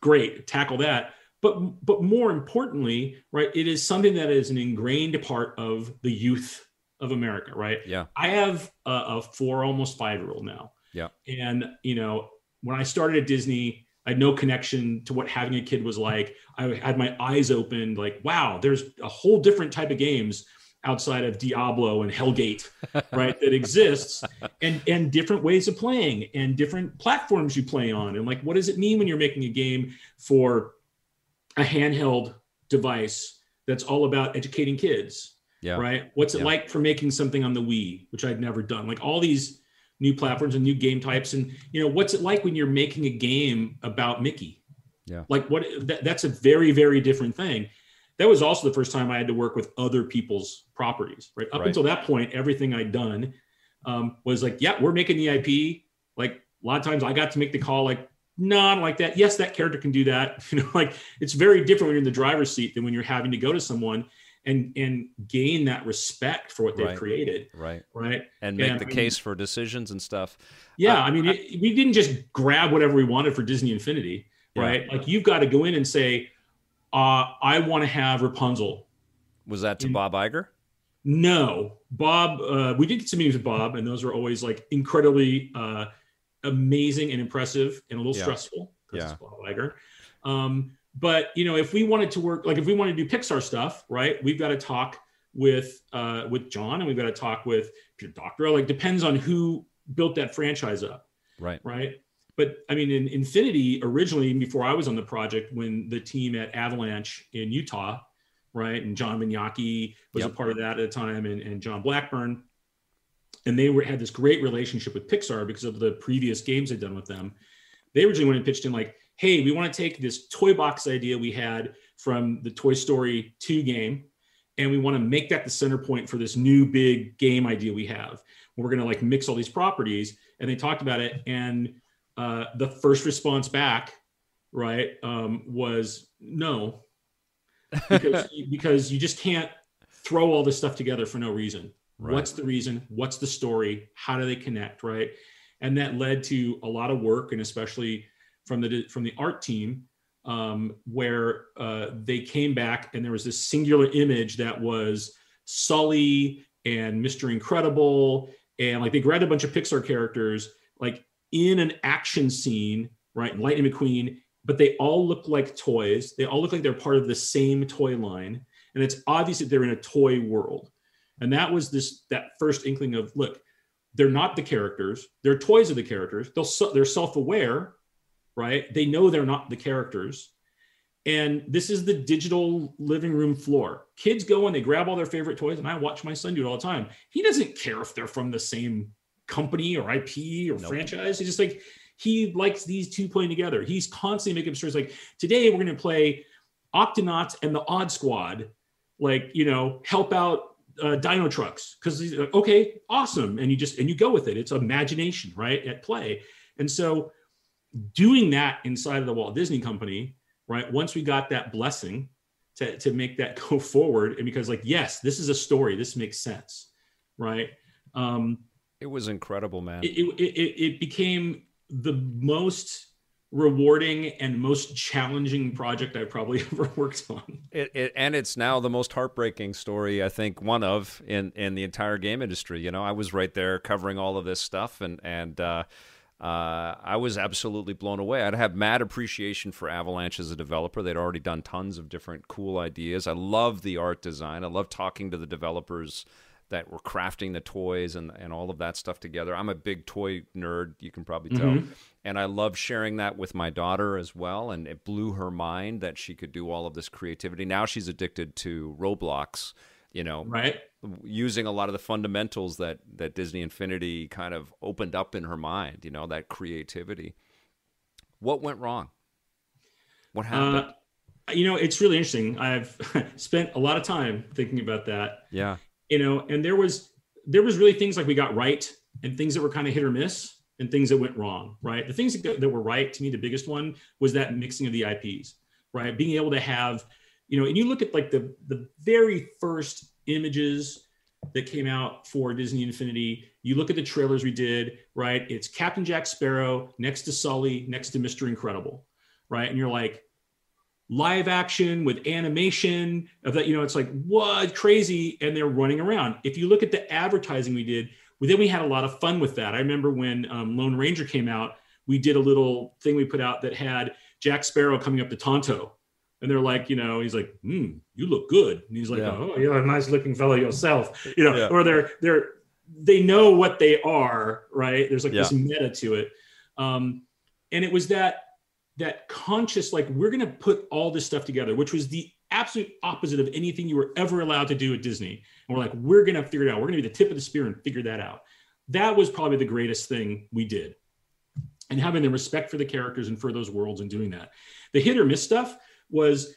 great, tackle that. But but more importantly, right, it is something that is an ingrained part of the youth of America. Right. Yeah. I have a, a four, almost five year old now. Yeah. And you know, when I started at Disney I had no connection to what having a kid was like. I had my eyes opened, like, wow, there's a whole different type of games outside of Diablo and Hellgate, right? that exists, and and different ways of playing and different platforms you play on, and like, what does it mean when you're making a game for a handheld device that's all about educating kids? Yeah. Right. What's it yeah. like for making something on the Wii, which I'd never done? Like all these new platforms and new game types. And you know what's it like when you're making a game about mickey? Yeah. Like what that, that's a very very different thing. That was also the first time i had to work with other people's properties right? Up right. until that point everything i'd done um, was like yeah we're making the ip like a lot of times i got to make the call like no i don't like that. Yes that character can do that. You know like it's very different when you're in the driver's seat than when you're having to go to someone and and gain that respect for what they've right. created right right and make and, the I mean, case for decisions and stuff yeah uh, i mean it, we didn't just grab whatever we wanted for disney infinity right like you've got to go in and say uh, i want to have rapunzel was that to and, bob Iger? no bob uh, we did get some meetings with bob and those were always like incredibly uh, amazing and impressive and a little yeah. stressful because yeah bob Iger. Um, but you know, if we wanted to work, like if we want to do Pixar stuff, right, we've got to talk with uh, with John, and we've got to talk with Peter Docter. Like depends on who built that franchise up. Right. Right. But I mean, in Infinity originally, before I was on the project, when the team at Avalanche in Utah, right, and John Vignocchi was yep. a part of that at the time, and, and John Blackburn, and they were had this great relationship with Pixar because of the previous games they'd done with them. They originally went and pitched in like, "Hey, we want to take this toy box idea we had from the Toy Story 2 game, and we want to make that the center point for this new big game idea we have. We're going to like mix all these properties." And they talked about it, and uh, the first response back, right, um, was no, because because you just can't throw all this stuff together for no reason. Right. What's the reason? What's the story? How do they connect? Right, and that led to a lot of work, and especially from the from the art team, um, where uh, they came back and there was this singular image that was Sully and Mr. Incredible, and like they grabbed a bunch of Pixar characters, like in an action scene, right? Lightning McQueen, but they all look like toys. They all look like they're part of the same toy line. And it's obvious that they're in a toy world. And that was this that first inkling of look, they're not the characters. They're toys of the characters. They'll they're self-aware, right? They know they're not the characters. And this is the digital living room floor. Kids go and they grab all their favorite toys, and I watch my son do it all the time. He doesn't care if they're from the same company or IP or nope. franchise. He's just like he likes these two playing together. He's constantly making stories like today we're going to play Octonauts and the Odd Squad, like you know, help out uh, Dino Trucks because he's like, okay, awesome, and you just and you go with it. It's imagination, right, at play. And so, doing that inside of the Walt Disney Company, right? Once we got that blessing to to make that go forward, and because like yes, this is a story, this makes sense, right? Um, it was incredible, man. It, it, it, it became the most rewarding and most challenging project I've probably ever worked on. It, it, and it's now the most heartbreaking story I think one of in in the entire game industry. You know, I was right there covering all of this stuff, and and uh, uh, I was absolutely blown away. I'd have mad appreciation for Avalanche as a developer. They'd already done tons of different cool ideas. I love the art design. I love talking to the developers that were crafting the toys and, and all of that stuff together. I'm a big toy nerd, you can probably tell. Mm-hmm. And I love sharing that with my daughter as well. And it blew her mind that she could do all of this creativity. Now she's addicted to Roblox, you know, right? Using a lot of the fundamentals that, that Disney Infinity kind of opened up in her mind, you know, that creativity. What went wrong? What uh, happened? Uh, you know, it's really interesting. I've spent a lot of time thinking about that. Yeah you know, and there was there was really things like we got right and things that were kind of hit or miss and things that went wrong, right? The things that, that were right to me, the biggest one was that mixing of the IPs, right? Being able to have, you know, and you look at like the the very first images that came out for Disney Infinity. You look at the trailers we did, right? It's Captain Jack Sparrow next to Sully, next to Mr. Incredible, right? And you're like, live action with animation of that you know it's like what crazy and they're running around if you look at the advertising we did well, then we had a lot of fun with that i remember when um, lone ranger came out we did a little thing we put out that had jack sparrow coming up to tonto and they're like you know he's like hmm you look good. And he's like yeah. oh you're a nice looking fellow yourself you know yeah. or they're they're they know what they are right? There's like yeah. this meta to it. Um, and it was that that conscious like we're going to put all this stuff together which was the absolute opposite of anything you were ever allowed to do at disney. And we're like we're going to figure it out. We're going to be the tip of the spear and figure that out. That was probably the greatest thing we did. And having the respect for the characters and for those worlds and doing that. The hit or miss stuff was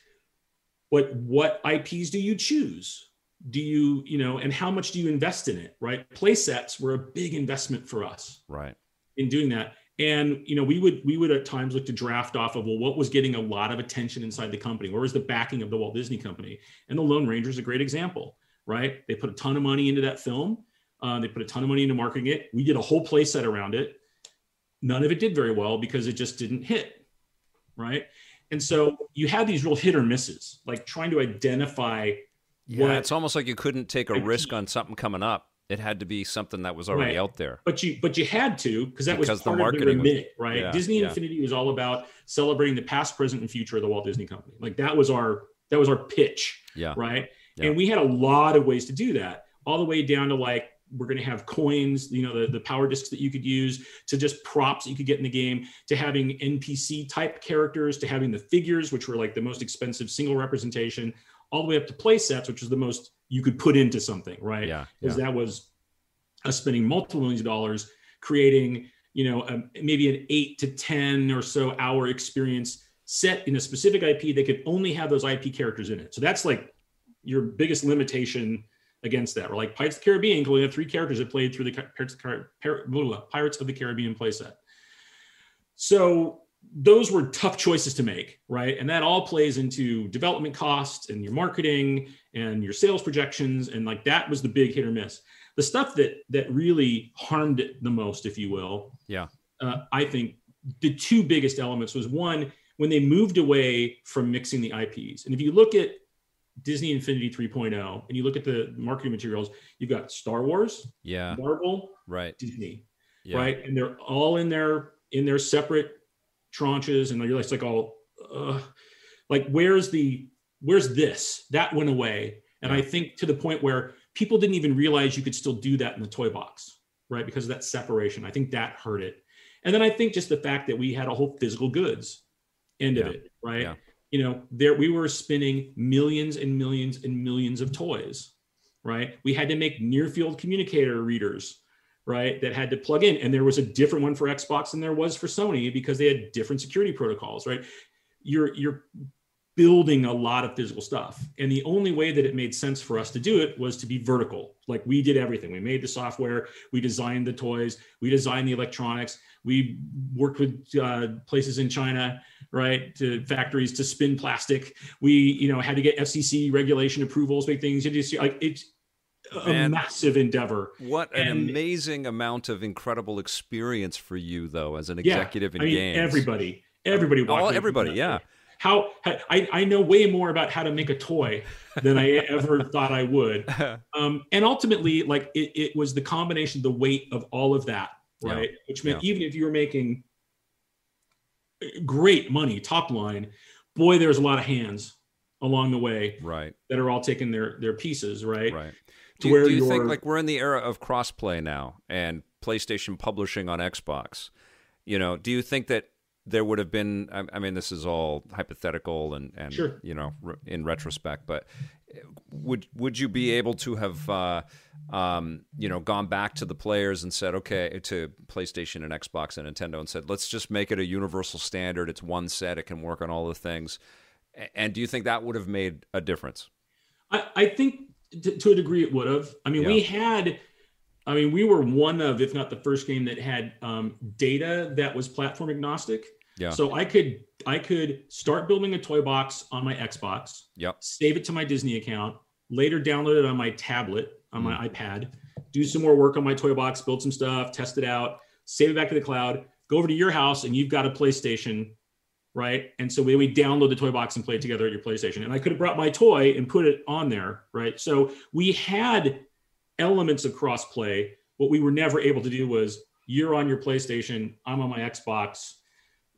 what what ips do you choose? Do you you know and how much do you invest in it right? Play sets were a big investment for us right. in doing that. And you know we would we would at times look to draft off of well what was getting a lot of attention inside the company? Where was the backing of the walt disney company? And the lone ranger is a great example right? They put a ton of money into that film. Uh, they put a ton of money into marketing it. We did a whole play set around it. None of it did very well because it just didn't hit right and so you had these real hit or misses like trying to identify yeah what, it's almost like you couldn't take a risk on something coming up it had to be something that was already right. out there. But you but you had to because that because was part the of the remit, was, right? Yeah, Disney yeah. Infinity was all about celebrating the past, present, and future of the Walt Disney Company. Like that was our that was our pitch. Yeah. Right. Yeah. And we had a lot of ways to do that, all the way down to like we're going to have coins, you know, the, the power discs that you could use to just props that you could get in the game to having NPC type characters to having the figures, which were like the most expensive single representation, all the way up to play sets, which was the most you could put into something, right? Yeah. Because yeah. that was us spending multiple millions of dollars creating, you know, a, maybe an eight to 10 or so hour experience set in a specific IP that could only have those IP characters in it. So that's like your biggest limitation against that. Or like Pirates of the Caribbean, we have three characters that played through the Pirates of the, Pirates of the Caribbean playset. So those were tough choices to make, right? And that all plays into development costs and your marketing and your sales projections, and like that was the big hit or miss. The stuff that that really harmed it the most, if you will, yeah, uh, I think the two biggest elements was one when they moved away from mixing the IPs, and if you look at Disney Infinity 3.0 and you look at the marketing materials, you've got Star Wars, yeah, Marvel, right, Disney, yeah. right, and they're all in their in their separate tranches, and you're like, like all, uh, like where's the where's this? That went away, and yeah. I think to the point where people didn't even realize you could still do that in the toy box, right? Because of that separation. I think that hurt it, and then I think just the fact that we had a whole physical goods end yeah. of it, right? You know there we were spinning millions and millions and millions of toys right? We had to make near field communicator readers right that had to plug in. And there was a different one for xbox than there was for sony because they had different security protocols right? You're you're building a lot of physical stuff and the only way that it made sense for us to do it was to be vertical like we did everything we made the software we designed the toys we designed the electronics we worked with uh, places in China, right, to factories to spin plastic. We, you know, had to get FCC regulation approvals, big things. You just like it's a Man, massive endeavor. What an and, amazing amount of incredible experience for you, though, as an executive yeah, in I mean, games. Everybody, everybody, all everybody, yeah. How I, I know way more about how to make a toy than I ever thought I would. Um, and ultimately, like it, it was the combination, the weight of all of that right? Yeah. Which meant yeah. even if you were making great money, top line, boy, there's a lot of hands along the way, right? That are all taking their their pieces, right? Right. Do you, do you think like we're in the era of crossplay now and PlayStation publishing on Xbox? You know, do you think that there would have been? I, mean, this is all hypothetical and and sure. you know in retrospect, but would would you be able to have uh, um, you know gone back to the players and said okay to PlayStation and Xbox and Nintendo and said let's just make it a universal standard it's one set it can work on all the things and do you think that would have made a difference I, I think t- to a degree it would have I mean yeah. we had I mean we were one of if not the first game that had um, data that was platform agnostic yeah. So I could I could start building a toy box on my Xbox. Yep. Save it to my Disney account. Later download it on my tablet, on mm. my iPad. Do some more work on my toy box, build some stuff, test it out, save it back to the cloud. Go over to your house and you've got a PlayStation, right? And so we, we download the toy box and play it together at your PlayStation. And I could have brought my toy and put it on there, right? So we had elements of crossplay. What we were never able to do was you're on your PlayStation, I'm on my Xbox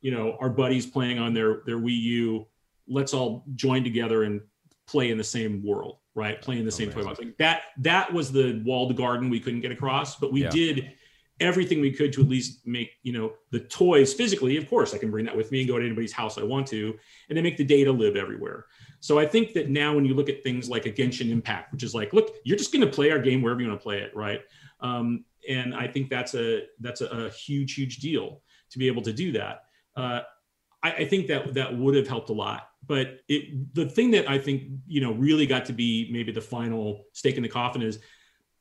you know our buddies playing on their their Wii U. Let's all join together and play in the same world, right? Play in the same toy box. Like that that was the walled garden we couldn't get across, but we yeah. did everything we could to at least make you know the toys physically of course i can bring that with me and go to anybody's house i want to and then make the data live everywhere so i think that now when you look at things like a genshin impact which is like look you're just going to play our game wherever you want to play it right um, and i think that's a that's a, a huge huge deal to be able to do that uh, I, I, think that that would have helped a lot. But it, the thing that I think you know really got to be maybe the final stake in the coffin is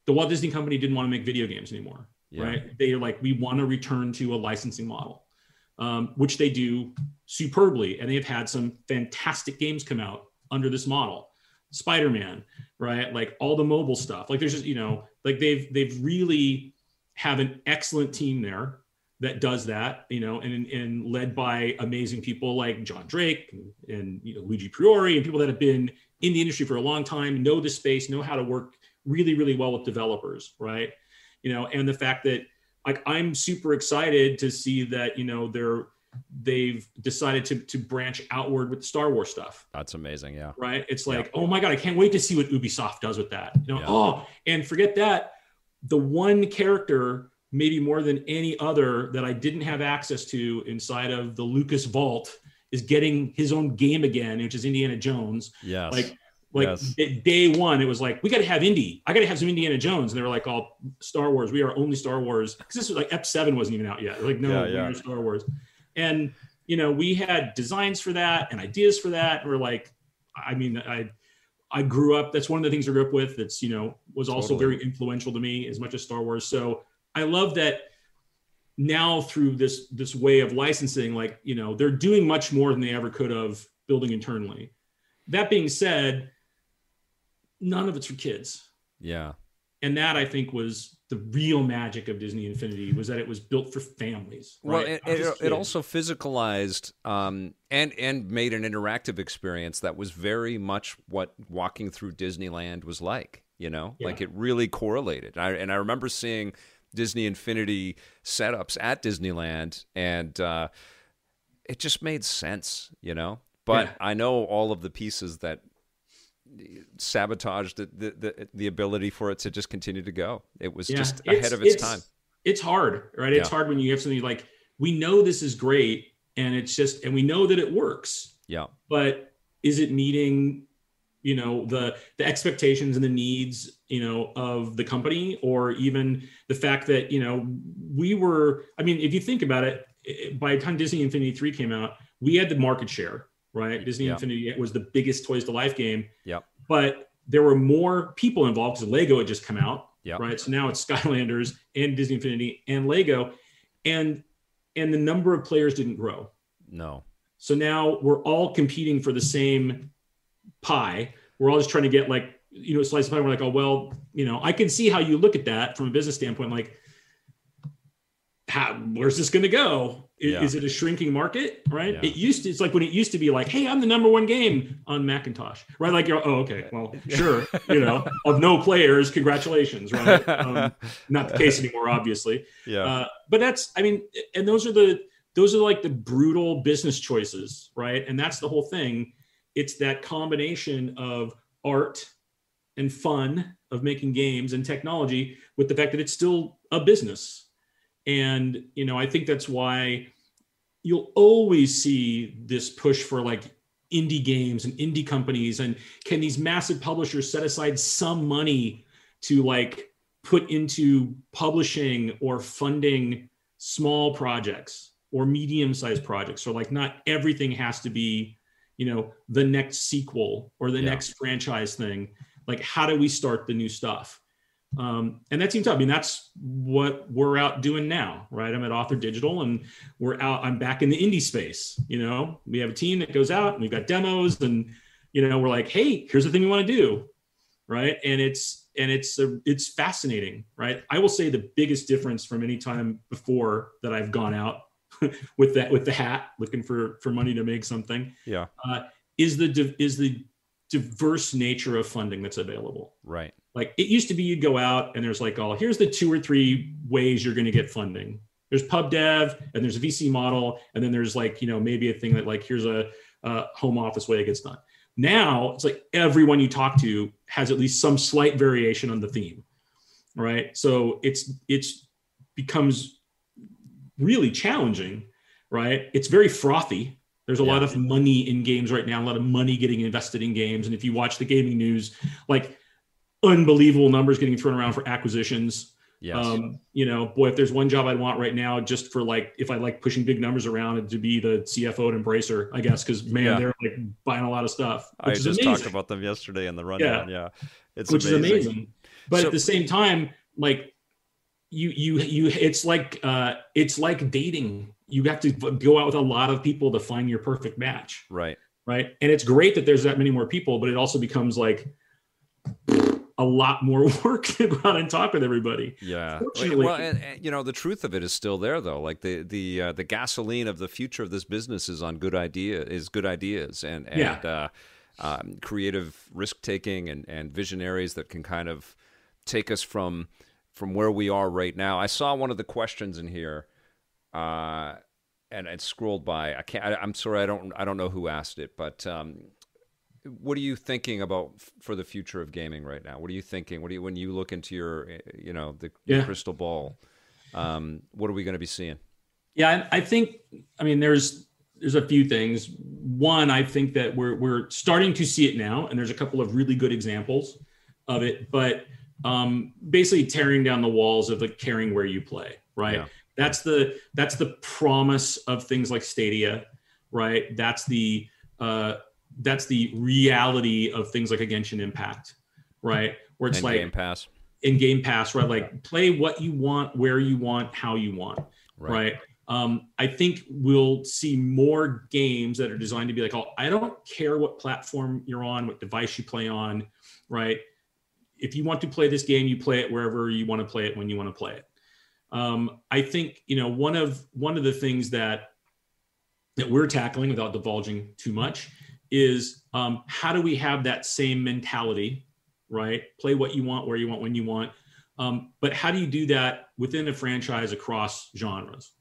the Walt Disney Company didn't want to make video games anymore. Yeah. Right? They are like, we want to return to a licensing model, um, which they do superbly, and they've had some fantastic games come out under this model. Spider-Man, right? Like all the mobile stuff. Like there's just you know, like they've they've really have an excellent team there that does that, you know, and, and led by amazing people like John Drake and, and you know, Luigi Priore and people that have been in the industry for a long time, know the space, know how to work really, really well with developers, right? You know, and the fact that like I'm super excited to see that, you know, they're they've decided to to branch outward with the Star Wars stuff. That's amazing, yeah. Right? It's like, yeah. oh my god, I can't wait to see what Ubisoft does with that. You know, yeah. oh, and forget that the one character maybe more than any other that I didn't have access to inside of the Lucas Vault is getting his own game again, which is Indiana Jones. Yes. Like like yes. day one, it was like we got to have Indy. I got to have some Indiana Jones, and they were like, "All Star Wars. We are only Star Wars." Because this was like Ep Seven wasn't even out yet. Like, no, yeah, yeah. Star Wars. And you know, we had designs for that and ideas for that. And we're like, I mean, I I grew up. That's one of the things I grew up with. That's you know was also totally. very influential to me as much as Star Wars. So I love that now through this this way of licensing, like you know, they're doing much more than they ever could have building internally. That being said none of it's for kids. Yeah. And that I think was the real magic of Disney Infinity was that it was built for families. Right? Well, it, it, it, also physicalized um, and and made an interactive experience that was very much what walking through Disneyland was like. You know, yeah. like it really correlated. I, and I remember seeing Disney Infinity setups at Disneyland, and uh, it just made sense. You know, but yeah. I know all of the pieces that sabotaged the, the, the, the, ability for it to just continue to go. It was yeah, just ahead of its, it's, time. It's hard, right? It's yeah. hard when you have something like, we know this is great and it's just, and we know that it works. Yeah. But is it meeting, you know, the, the expectations and the needs, you know, of the company or even the fact that, you know, we were, I mean, if you think about it, by the time Disney Infinity 3 came out, we had the market share right? Disney yep. Infinity was the biggest Toys to Life game. Yep. But there were more people involved because Lego had just come out. Yep. Right. So now it's Skylanders and Disney Infinity and Lego. And and the number of players didn't grow. No. So now we're all competing for the same pie. We're all just trying to get like, you know, slice of pie. We're like, oh well, you know, I can see how you look at that from a business standpoint. Like, how, where's this going to go? Is, yeah. is, it a shrinking market? Right. Yeah. It used to, it's like when it used to be like, Hey, I'm the number one game on Macintosh, right? Like you're, oh, okay, well, sure. you know, of no players, congratulations. Right. Um, not the case anymore, obviously. Yeah. Uh, but that's, I mean, and those are the, those are like the brutal business choices. Right. And that's the whole thing. It's that combination of art and fun of making games and technology with the fact that it's still a business and, you know, I think that's why you'll always see this push for like indie games and indie companies. And can these massive publishers set aside some money to like put into publishing or funding small projects or medium sized projects? Or like not everything has to be, you know, the next sequel or the yeah. next franchise thing. Like, how do we start the new stuff? Um, and that seems tough. I mean, that's what we're out doing now, right? I'm at Author Digital and we're out, I'm back in the indie space. You know, we have a team that goes out and we've got demos and, you know, we're like, hey, here's the thing we want to do. Right. And it's, and it's, a, it's fascinating, right? I will say the biggest difference from any time before that I've gone out with that, with the hat looking for, for money to make something. Yeah. Uh, is the, is the diverse nature of funding that's available. Right like it used to be you'd go out and there's like oh here's the two or three ways you're going to get funding. There's pub dev and there's a vc model and then there's like you know maybe a thing that like here's a, a home office way it gets done. Now it's like everyone you talk to has at least some slight variation on the theme right? So it's it's becomes really challenging right? It's very frothy. There's a yeah. lot of money in games right now a lot of money getting invested in games and if you watch the gaming news like unbelievable numbers getting thrown around for acquisitions. Yes. Um, you know, boy, if there's one job I'd want right now, just for like, if I like pushing big numbers around, to be the CFO at Embracer, I guess, because man, yeah. they're like buying a lot of stuff. I just amazing. talked about them yesterday in the rundown. Yeah, yeah. it's which amazing. is amazing. But so, at the same time, like you, you, you, it's like, uh, it's like dating. You have to go out with a lot of people to find your perfect match. Right. Right. And it's great that there's that many more people, but it also becomes like a lot more work to go out and talk with everybody. Yeah. Well, and, and, you know, the truth of it is still there, though. Like the the uh, the gasoline of the future of this business is on good idea is good ideas and and yeah. uh, um, creative risk taking and and visionaries that can kind of take us from from where we are right now. I saw one of the questions in here. Uh, and it scrolled by. I can't. I, am sorry. I don't. I don't know who asked it, but um, what are you thinking about for the future of gaming right now? What are you thinking? What do you when you look into your eh, you know the, yeah. crystal ball? Um, what are we going to be seeing? Yeah, I, I think I mean there's there's a few things. One, I think that we're we're starting to see it now, and there's a couple of really good examples of it. But um, basically, tearing down the walls of the caring where you play, right? Yeah. That's the that's the promise of things like Stadia, right? That's the uh, that's the reality of things like a Genshin Impact, right? Where it's and like Game Pass. In Game Pass, right? Like play what you want, where you want, how you want, right? right? Um, I think we'll see more games that are designed to be like, oh, I don't care what platform you're on, what device you play on, right? If you want to play this game, you play it wherever you want to play it when you want to play it. Um, I think you know one of one of the things that that we're tackling without divulging too much is um, how do we have that same mentality, right? Play what you want, where you want, when you want. Um, but how do you do that within a franchise across genres?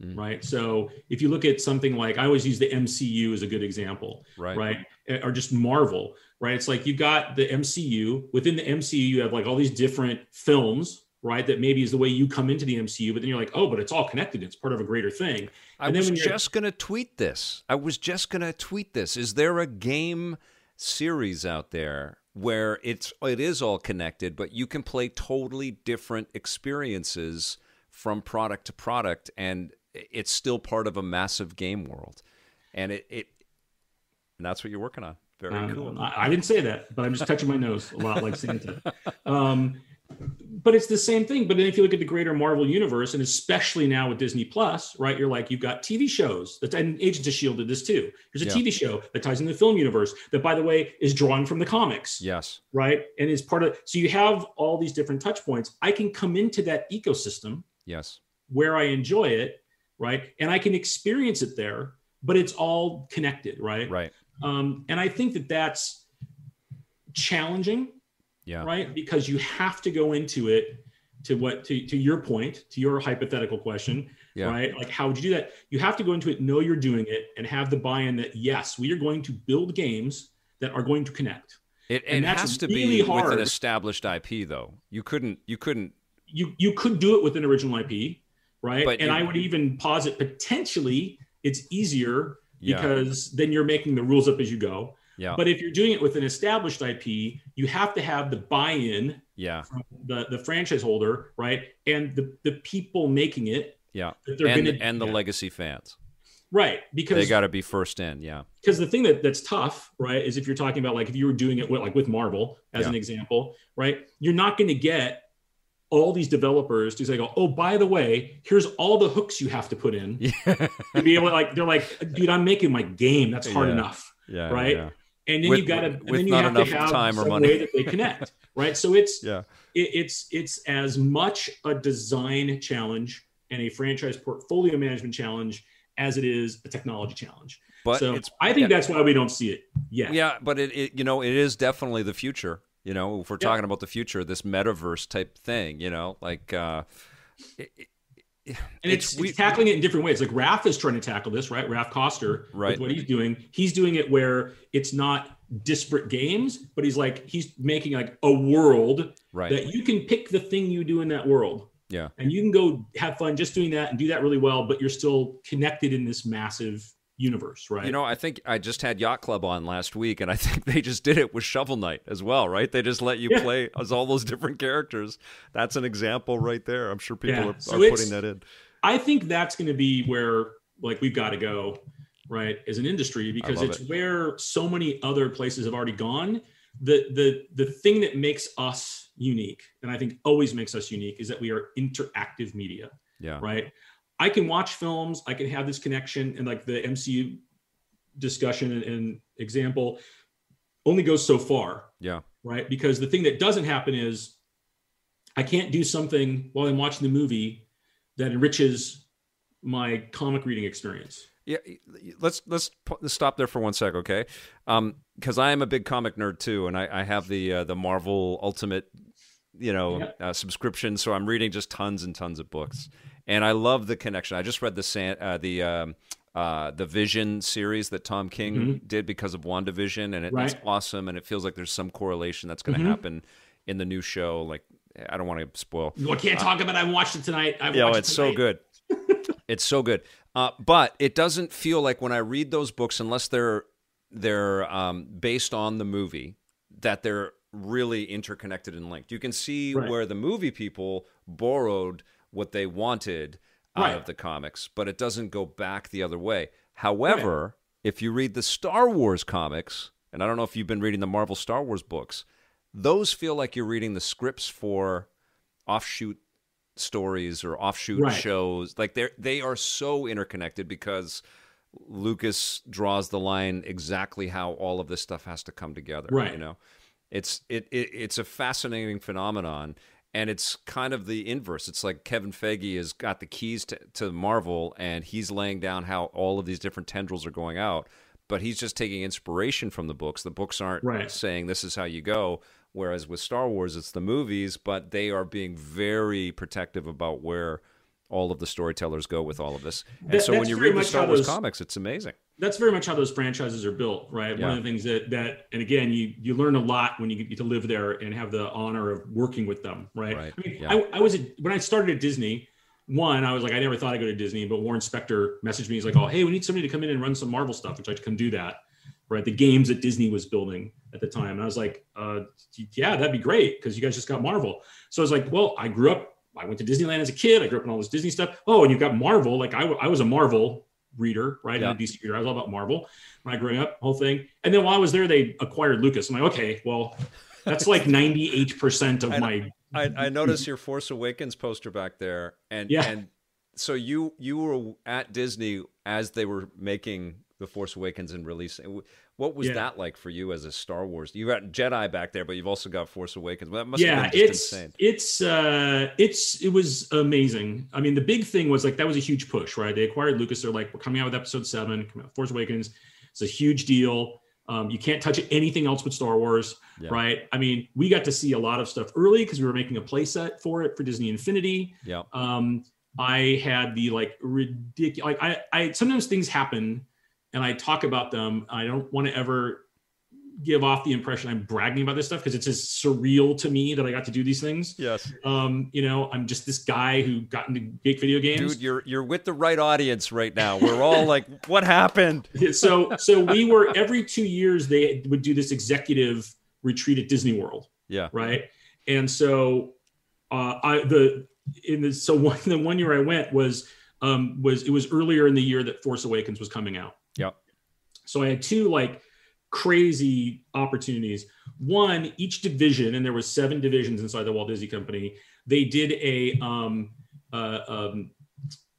Mm. Right. So if you look at something like I always use the MCU as a good example, right? Right. Or just Marvel, right? It's like you've got the MCU. Within the MCU, you have like all these different films, right? That maybe is the way you come into the MCU, but then you're like, oh, but it's all connected. It's part of a greater thing. I was just going to tweet this. I was just going to tweet this. Is there a game series out there where it's it is all connected, but you can play totally different experiences from product to product, and it's still part of a massive game world, and it, it and that's what you're working on. Very uh, cool. I, I, didn't say that, but I'm just touching my nose a lot like Santa. Um, but it's the same thing. But then if you look at the greater Marvel universe, and especially now with Disney Plus, right? You're like, you've got TV shows that and Agents of Shield did this too. There's a yeah. TV show that ties in the film universe that, by the way, is drawing from the comics. Yes. Right. And is part of so you have all these different touch points. I can come into that ecosystem. Yes. Where I enjoy it, right? And I can experience it there, but it's all connected, right? Right. Um, and I think that that's challenging yeah. Right? Because you have to go into it to what to, to your point to your hypothetical question yeah. right? Like how would you do that? You have to go into it know you're doing it and have the buy-in that yes we are going to build games that are going to connect. It, it has to really be hard. with an established ip though. You couldn't you couldn't you you could do it with an original ip right? But and you, i would even posit potentially it's easier yeah. because then you're making the rules up as you go yeah. But if you're doing it with an established IP, you have to have the buy-in yeah. from the, the franchise holder, right? And the, the people making it. Yeah. and and the legacy fans. Right. Because they got to be first in. Yeah. Because the thing that, that's tough, right, is if you're talking about like if you were doing it with, like with Marvel as yeah. an example, right? You're not going to get all these developers to say, oh, "Oh, by the way, here's all the hooks you have to put in yeah. to be able to like." They're like, "Dude, I'm making my game. That's hard yeah. enough." Yeah, right. And then with, you got to and then you have to have time some way that they connect right? So it's yeah. it, it's it's as much a design challenge and a franchise portfolio management challenge as it is a technology challenge. But so i think yeah, that's why we don't see it yet. Yeah but it, it you know it is definitely the future you know if we're yeah. talking about the future this metaverse type thing you know like uh it, and it's, it's, we, tackling it in different ways. Like Raph is trying to tackle this, right? Raph Koster, right? what he's doing, he's doing it where it's not disparate games, but he's like he's making like a world right. that you can pick the thing you do in that world. Yeah, and you can go have fun just doing that and do that really well, but you're still connected in this massive universe, right? You know, I think I just had Yacht Club on last week, and I think they just did it with Shovel Knight as well, right? They just let you yeah. play as all those different characters. That's an example right there. I'm sure people yeah. are, so are putting that in. I think that's going to be where like we've got to go, right, as an industry because it's it. where so many other places have already gone. The the the thing that makes us unique, and I think always makes us unique, is that we are interactive media. Yeah. Right. I can watch films, I can have this connection, and like the MCU discussion and, and example only goes so far. Yeah. Right. Because the thing that doesn't happen is I can't do something while I'm watching the movie that enriches my comic reading experience. Yeah, let's let's stop there for one sec, okay? Because um, I am a big comic nerd too, and I, I have the uh, the Marvel Ultimate, you know, yeah. uh, subscription. So I'm reading just tons and tons of books and I love the connection. I just read the San, uh, the um, uh, the Vision series that Tom King mm-hmm. did because of WandaVision, and it, right. it's awesome. And it feels like there's some correlation that's going to mm-hmm. happen in the new show. Like I don't want to spoil. I can't uh, talk about. it. I watched it tonight. I yeah, it's it so good. it's so good. Uh, but it doesn't feel like when I read those books, unless they're they're um, based on the movie, that they're really interconnected and linked. You can see right. where the movie people borrowed what they wanted out right. of the comics, but it doesn't go back the other way. However, right. if you read the Star Wars comics, and I don't know if you've been reading the Marvel Star Wars books, those feel like you're reading the scripts for offshoot stories or offshoot right. shows. Like they they are so interconnected because Lucas draws the line exactly how all of this stuff has to come together. Right. You know, it's it, it it's a fascinating phenomenon. And it's kind of the inverse. It's like Kevin Feige has got the keys to, to Marvel, and he's laying down how all of these different tendrils are going out. But he's just taking inspiration from the books. The books aren't right. saying this is how you go Whereas with Star Wars, it's the movies, but they are being very protective about where all of the storytellers go with all of this. And that, so when you read the Star Wars those, comics, it's amazing. That's very much how those franchises are built, right? Yeah. One of the things that that and again, you you learn a lot when you get to live there and have the honor of working with them, right? right. I mean, yeah. I, I was when I started at Disney. One, I was like, I never thought I'd go to Disney, but Warren Spector messaged me. He's like, "Oh, hey, we need somebody to come in and run some Marvel stuff," which I can do that right? The games that Disney was building at the time. And I was like, uh, yeah, that'd be great because you guys just got Marvel. So I was like, well, I grew up, I went to Disneyland as a kid. I grew up in all this Disney stuff. Oh, and you've got Marvel. Like I, I was a Marvel reader, right? Yeah. And a DC reader. I was all about Marvel when I grew up, whole thing. And then while I was there, they acquired Lucas. I'm like, okay, well, that's like 98% of I, my. I, I noticed your Force Awakens poster back there. And, yeah. and so you, you were at Disney as they were making the Force Awakens and releasing. What was yeah. that like for you as a Star Wars? You got Jedi back there, but you've also got Force Awakens. That must yeah, have been it's insane. it's uh, it's it was amazing. I mean, the big thing was like that was a huge push, right? They acquired Lucas. They're like, we're coming out with Episode Seven, coming out Force Awakens. It's a huge deal. Um, you can't touch anything else with Star Wars, yeah. right? I mean, we got to see a lot of stuff early because we were making a playset for it for Disney Infinity. Yeah. Um, I had the like ridiculous. Like I, I sometimes things happen and I talk about them. I don't want to ever give off the impression I'm bragging about this stuff because it's just surreal to me that I got to do these things. Yes. Um, you know, I'm just this guy who got into big video games. Dude, you're you're with the right audience right now. We're all like, what happened? so so we were every two years they would do this executive retreat at Disney World. Yeah. Right. And so uh I the in the so one the one year I went was um was it was earlier in the year that Force Awakens was coming out. So I had two like crazy opportunities. One, each division, and there was seven divisions inside the Walt Disney Company. They did a um, uh, um,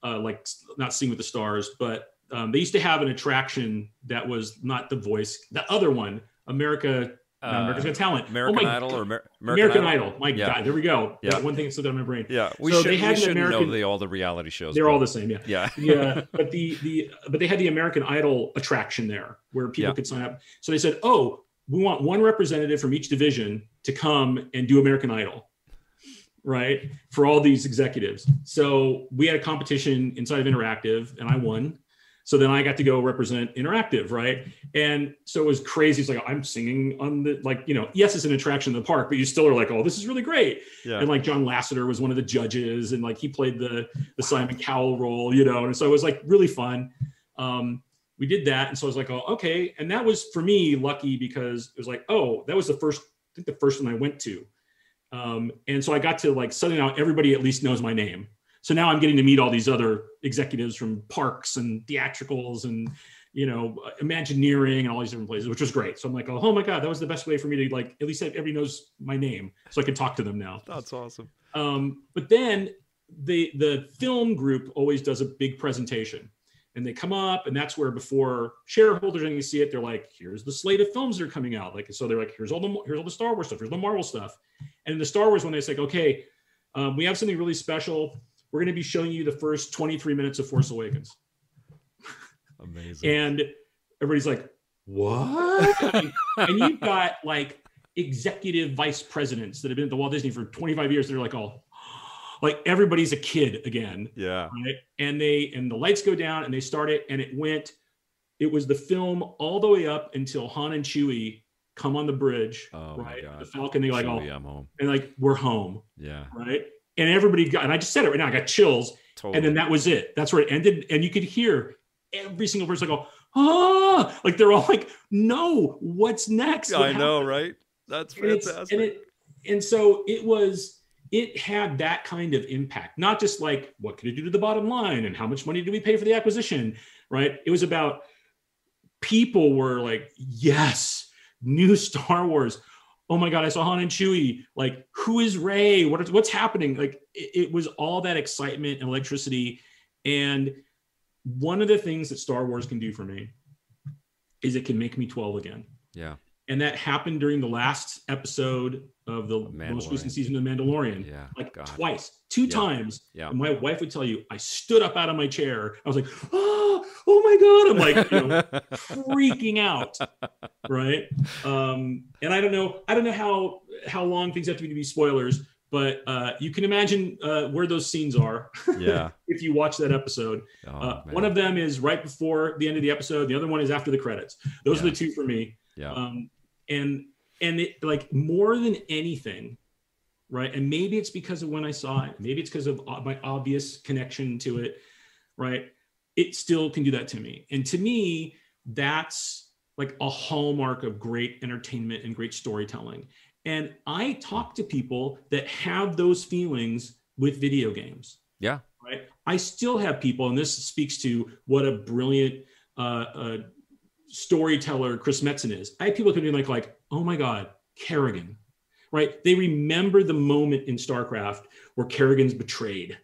uh, like not Sing with the Stars, but um, they used to have an attraction that was not the voice, the other one, America uh, America's Got Talent. American oh Idol or Amer- American, American Idol. Idol. My yeah. God, there we go. Yeah. One thing slipped out of my brain. Yeah, we so should, they had we American, know the, all the reality shows. They're all the same. Yeah, yeah, yeah. But the the but they had the American Idol attraction there where people yeah. could sign up. So they said, oh, we want one representative from each division to come and do American Idol. Right for all these executives. So we had a competition inside of Interactive, and I won. So then I got to go represent Interactive, right? And so it was crazy. It's like I'm singing on the like, you know, yes, it's an attraction in the park, but you still are like, oh, this is really great. Yeah. And like John Lasseter was one of the judges, and like he played the the Simon Cowell role, you know, and so it was like really fun. Um, we did that, and so I was like, oh, okay. And that was for me lucky because it was like, oh, that was the first, I think the first one I went to. Um, and so I got to like suddenly now everybody at least knows my name so now I'm getting to meet all these other executives from parks and theatricals and you know Imagineering and all these different places, which was great. So I'm like, oh my god, that was the best way for me to like at least everybody knows my name, so I can talk to them now. That's awesome. Um, but then the the film group always does a big presentation and they come up and that's where before shareholders and you see it they're like here's the slate of films that are coming out like so they're like here's all the here's all the star wars stuff here's the marvel stuff and the star wars one they say okay um, we have something really special we're going to be showing you the first 23 minutes of Force Awakens. Amazing. and everybody's like, what? and you've got like executive vice presidents that have been at the Walt Disney for 25 years. They're like, oh, like everybody's a kid again. Yeah. Right. And they and the lights go down and they start it and it went. It was the film all the way up until Han and Chewie come on the bridge. Oh right. my God. The Falcon. They like, Chewie, oh, I'm home. and like we're home. Yeah. Right. And everybody got. And I just said it right now. I got chills. Totally. And then that was it. That's where it ended. And you could hear every single person go, ah, like they're all like, no, what's next? What I know, right? That's and fantastic. and it and so it was it had that kind of impact not just like what could it do to the bottom line and how much money do we pay for the acquisition right it was about people were like yes new star wars oh my god i saw han and chewie like who is ray what is, what's happening like it, it was all that excitement and electricity and one of the things that star wars can do for me is it can make me 12 again yeah. and that happened during the last episode of the most recent season of The Mandalorian. Yeah. Like God. twice, two Yeah. times. Yeah. And my wife would tell you, I stood up out of my chair. I was like, oh, oh my God. I'm like, you know, freaking out. Right. Um, and I don't know, I don't know how how long things have to be to be spoilers, but uh, you can imagine uh, where those scenes are yeah. if you watch that episode. Oh, Uh, one of them is right before the end of the episode. The other one is after the credits. Those are the two for me yeah. um, and and it like more than anything right and maybe it's because of when i saw it maybe it's because of my obvious connection to it right it still can do that to me and to me that's like a hallmark of great entertainment and great storytelling and i talk to people that have those feelings with video games yeah. right? I still have people, and this speaks to what a brilliant uh, uh, storyteller Chris Metzen is. I have people coming in like, like, oh my God, Kerrigan, right? They remember the moment in StarCraft where Kerrigan's betrayed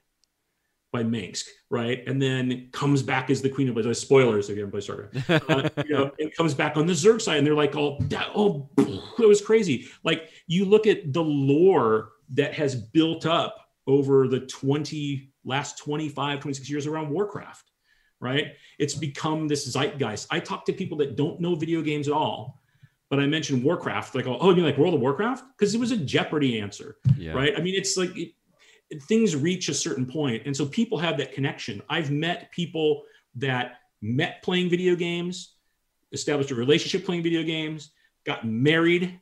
by Mengsk, right? And then comes back as the Queen of Blades. Spoilers again, by StarCraft. Uh, you know, it comes back on the Zerg side, and they're like, "Oh, that, oh, it was crazy." Like you look at the lore that has built up over the 20 last 25 26 years around warcraft right it's become this zeitgeist i talk to people that don't know video games at all but i mentioned warcraft like oh you mean like world of warcraft because it was a jeopardy answer Yeah. right i mean it's like it, things reach a certain point and so people have that connection. I've met people that met playing video games established a relationship playing video games got married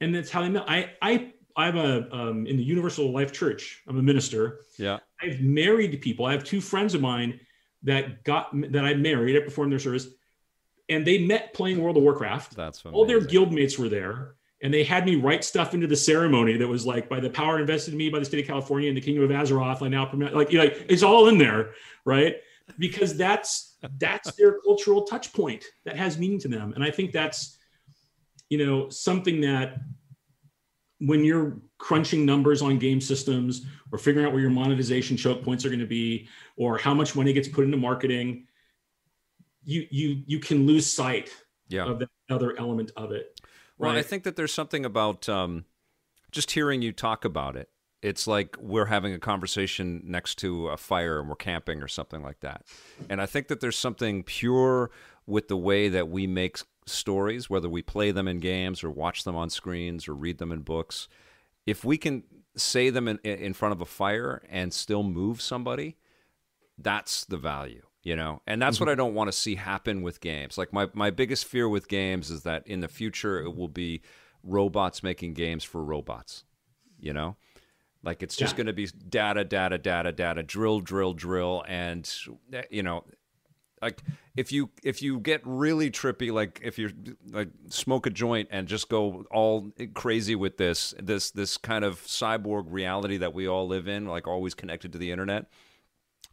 and that's how they met. I i i'm a um, in the universal life church i'm a minister. Yeah. i've married people. I have two friends of mine that got that i married i performed their service and they met playing world of warcraft. That's all their amazing. guild mates were there and they had me write stuff into the ceremony that was like by the power invested in me by the state of california and the kingdom of azeroth i now permit like like it's all in there right? Because that's that's their cultural touch point that has meaning to them. And i think that's you know something that when you're crunching numbers on game systems or figuring out where your monetization choke points are going to be or how much money gets put into marketing you you you can lose sight Yeah. of that other element of it Well, I think that there's something about um, just hearing you talk about it. It's like we're having a conversation next to a fire and we're camping or something like that. And I think that there's something pure with the way that we make stories, whether we play them in games or watch them on screens or read them in books. If we can say them in, in front of a fire and still move somebody, that's the value you know? And that's what i don't want to see happen with games. Like my, my biggest fear with games is that in the future it will be robots making games for robots you know? Like it's just Yeah. going to be data data data data drill drill drill and eh, you know like if you if you get really trippy like if you're like smoke a joint and just go all crazy with this this this kind of cyborg reality that we all live in like always connected to the internet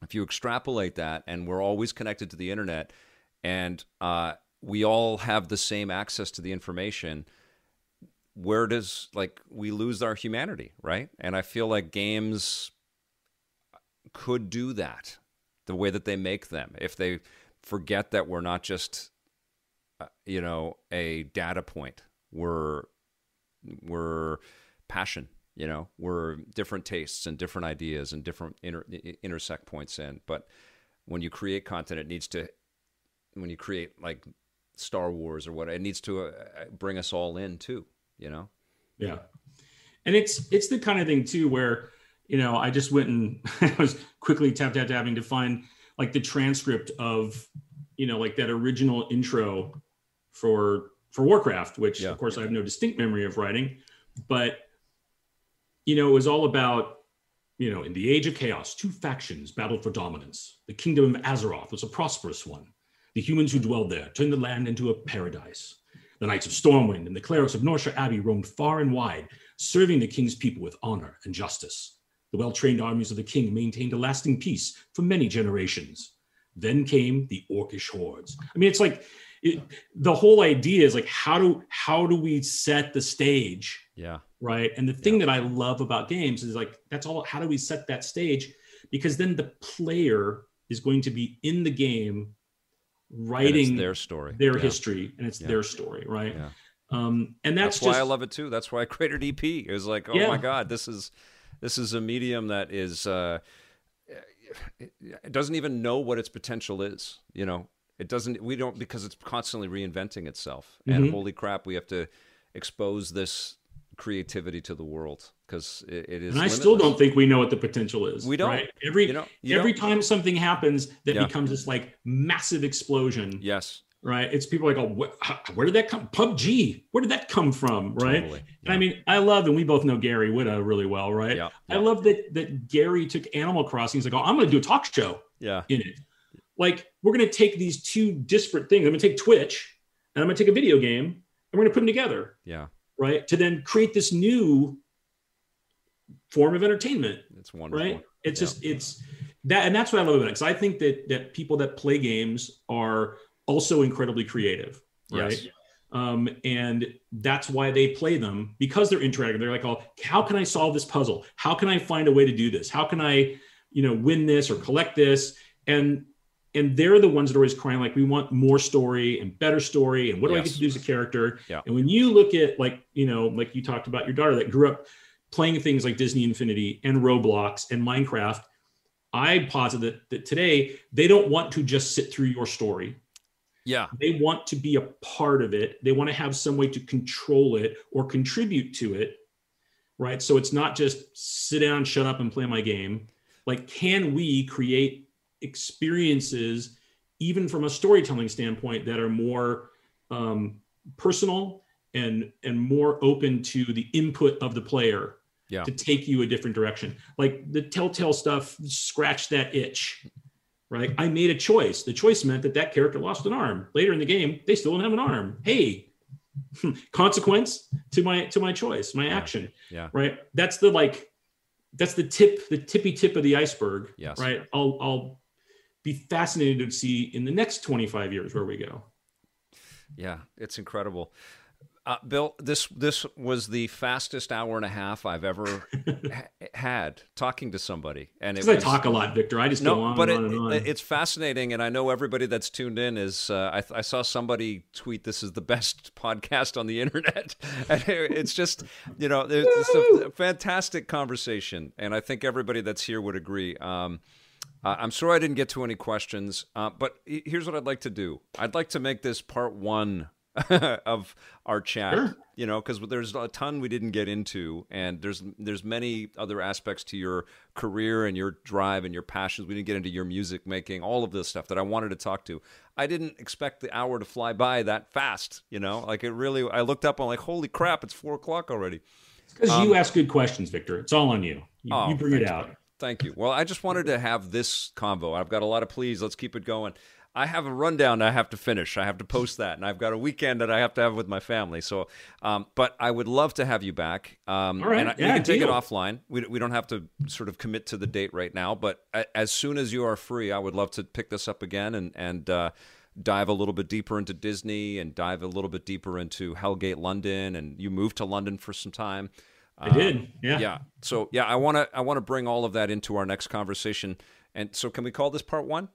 if you extrapolate that and we're always connected to the internet and uh, we all have the same access to the information where does like we lose our humanity right? And i feel like games could do that the way that they make them if they forget that we're not just uh, you know a data point. We're we're passion you know we're different tastes and different ideas and different inter- intersect points in but when you create content it needs to when you create like star wars or what it needs to uh, bring us all in too you know Yeah. And it's it's the kind of thing too where you know, I just went and I was quickly tap tap tapping to find like the transcript of, you know, like that original intro for for Warcraft, which yeah. of course I have no distinct memory of writing, but you know, it was all about, you know, in the age of chaos, two factions battled for dominance. The kingdom of Azeroth was a prosperous one. The humans who dwelled there turned the land into a paradise. The Knights of Stormwind and the clerics of Northshire Abbey roamed far and wide, serving the king's people with honor and justice. The well trained armies of the king maintained a lasting peace for many generations. Then came the orcish hordes. I mean, it's like it, the whole idea is like how do how do we set the stage? Yeah. Right. And the thing yeah. that I love about games is like that's all. How do we set that stage? Because then the player is going to be in the game writing their story, their yeah. history, and it's yeah. their story, right? Um, and that's, that's just, why I love it too. That's why I created EP. It was like, oh my god, this is this is a medium that is uh, it doesn't even know what its potential is. You know, it doesn't. We don't because it's constantly reinventing itself. Mm-hmm. And holy crap, we have to expose this creativity to the world because it, it is. And I limitless. still don't think we know what the potential is. We don't. Right? Every you know, you every time something happens that yeah. becomes this like massive explosion. Yes. Right. It's people like, oh, where, where did that come? PUBG. Where did that come from? Right. Totally. Yeah. And I mean, I love, and we both know Gary Whitta really well, right? Yeah. yeah. I love that that Gary took Animal Crossing. He's like, oh, I'm going to do a talk show. Yeah. In it, like we're going to take these two disparate things. I'm going to take Twitch, and I'm going to take a video game, and we're going to put them together. Yeah. Right. To then create this new form of entertainment. It's wonderful. Right. It's yeah. just it's that, and that's what I love about it. Because I think that that people that play games are also incredibly creative. Right. Yes. Um, and that's why they play them because they're interactive. They're like, "Oh, how can I solve this puzzle? How can I find a way to do this? How can I, you know, win this or collect this?" And and they're the ones that are always crying like we want more story and better story and what do yes. i get to do as a character? Yeah. and when you look at like you know like you talked about your daughter that grew up playing things like disney infinity and roblox and minecraft i posit that, that today they don't want to just sit through your story. Yeah. They want to be a part of it. They want to have some way to control it or contribute to it right? So it's not just sit down shut up and play my game. Like can we create experiences, even from a storytelling standpoint, that are more um, personal and and more open to the input of the player yeah. to take you a different direction. Like the telltale stuff, scratch that itch. Right. I made a choice. The choice meant that that character lost an arm. Later in the game, they still don't have an arm. Hey, consequence to my to my choice, my action. Yeah. Right. That's the like that's the tip, the tippy tip of the iceberg. Yes. Right. I'll I'll be fascinated to see in the next 25 years where we go. Yeah, it's incredible. Uh, Bill, this this was the fastest hour and a half I've ever ha- had talking to somebody, and it was, I talk a lot, Victor. I just no, go on but and it, on it's fascinating, and I know everybody that's tuned in is. Uh, I, I, saw somebody tweet, "This is the best podcast on the internet," and it's just you know, it's a fantastic conversation, and I think everybody that's here would agree. Um, uh, I'm sorry I didn't get to any questions, uh, but here's what I'd like to do. I'd like to make this part one of our chat. Sure. You know, because there's a ton we didn't get into, and there's there's many other aspects to your career and your drive and your passions. We didn't get into your music making, all of this stuff that I wanted to talk to. I didn't expect the hour to fly by that fast. You know, like it really. I looked up, I'm like, holy crap, it's four o'clock already. Because um, you ask good questions, Victor. It's all on you. You, oh, you bring it out. Thank you. Well, I just wanted to have this convo. I've got a lot of pleas. Let's keep it going. I have a rundown I have to finish. I have to post that, and I've got a weekend that I have to have with my family. So, um, but I would love to have you back. Um, All right, and I, yeah, we can take deal. it offline. We, we don't have to sort of commit to the date right now, but as soon as you are free, I would love to pick this up again and and uh, dive a little bit deeper into Disney and dive a little bit deeper into Hellgate London. And you moved to London for some time. I did. Um, yeah. Yeah. So yeah, I want to I want to bring all of that into our next conversation. And so can we call this part one?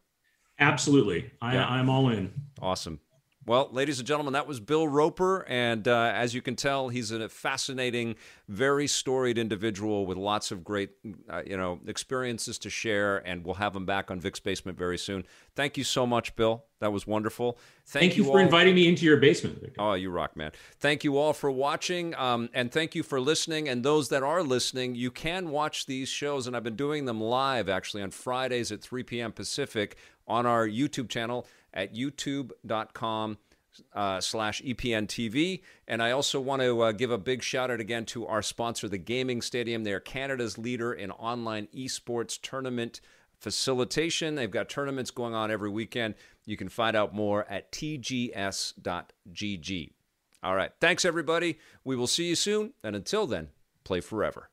Absolutely. I, yeah. I'm all in. Awesome. Well, ladies and gentlemen, that was Bill Roper. And uh, as you can tell, he's a fascinating, very storied individual with lots of great, uh, you know, experiences to share. And we'll have him back on Vic's Basement very soon. Thank you so much, Bill. That was wonderful. Thank, thank you, you for inviting me into your basement. Vic. Oh, you rock, man. Thank you all for watching. Um, and thank you for listening. And those that are listening, you can watch these shows. And I've been doing them live, actually, on Fridays at 3 p.m. Pacific on our YouTube channel at youtube.com uh, slash EPN TV. And I also want to uh, give a big shout out again to our sponsor, the Gaming Stadium. They are Canada's leader in online esports tournament facilitation. They've got tournaments going on every weekend. You can find out more at tgs.gg. All right. Thanks, everybody. We will see you soon. And until then, play forever.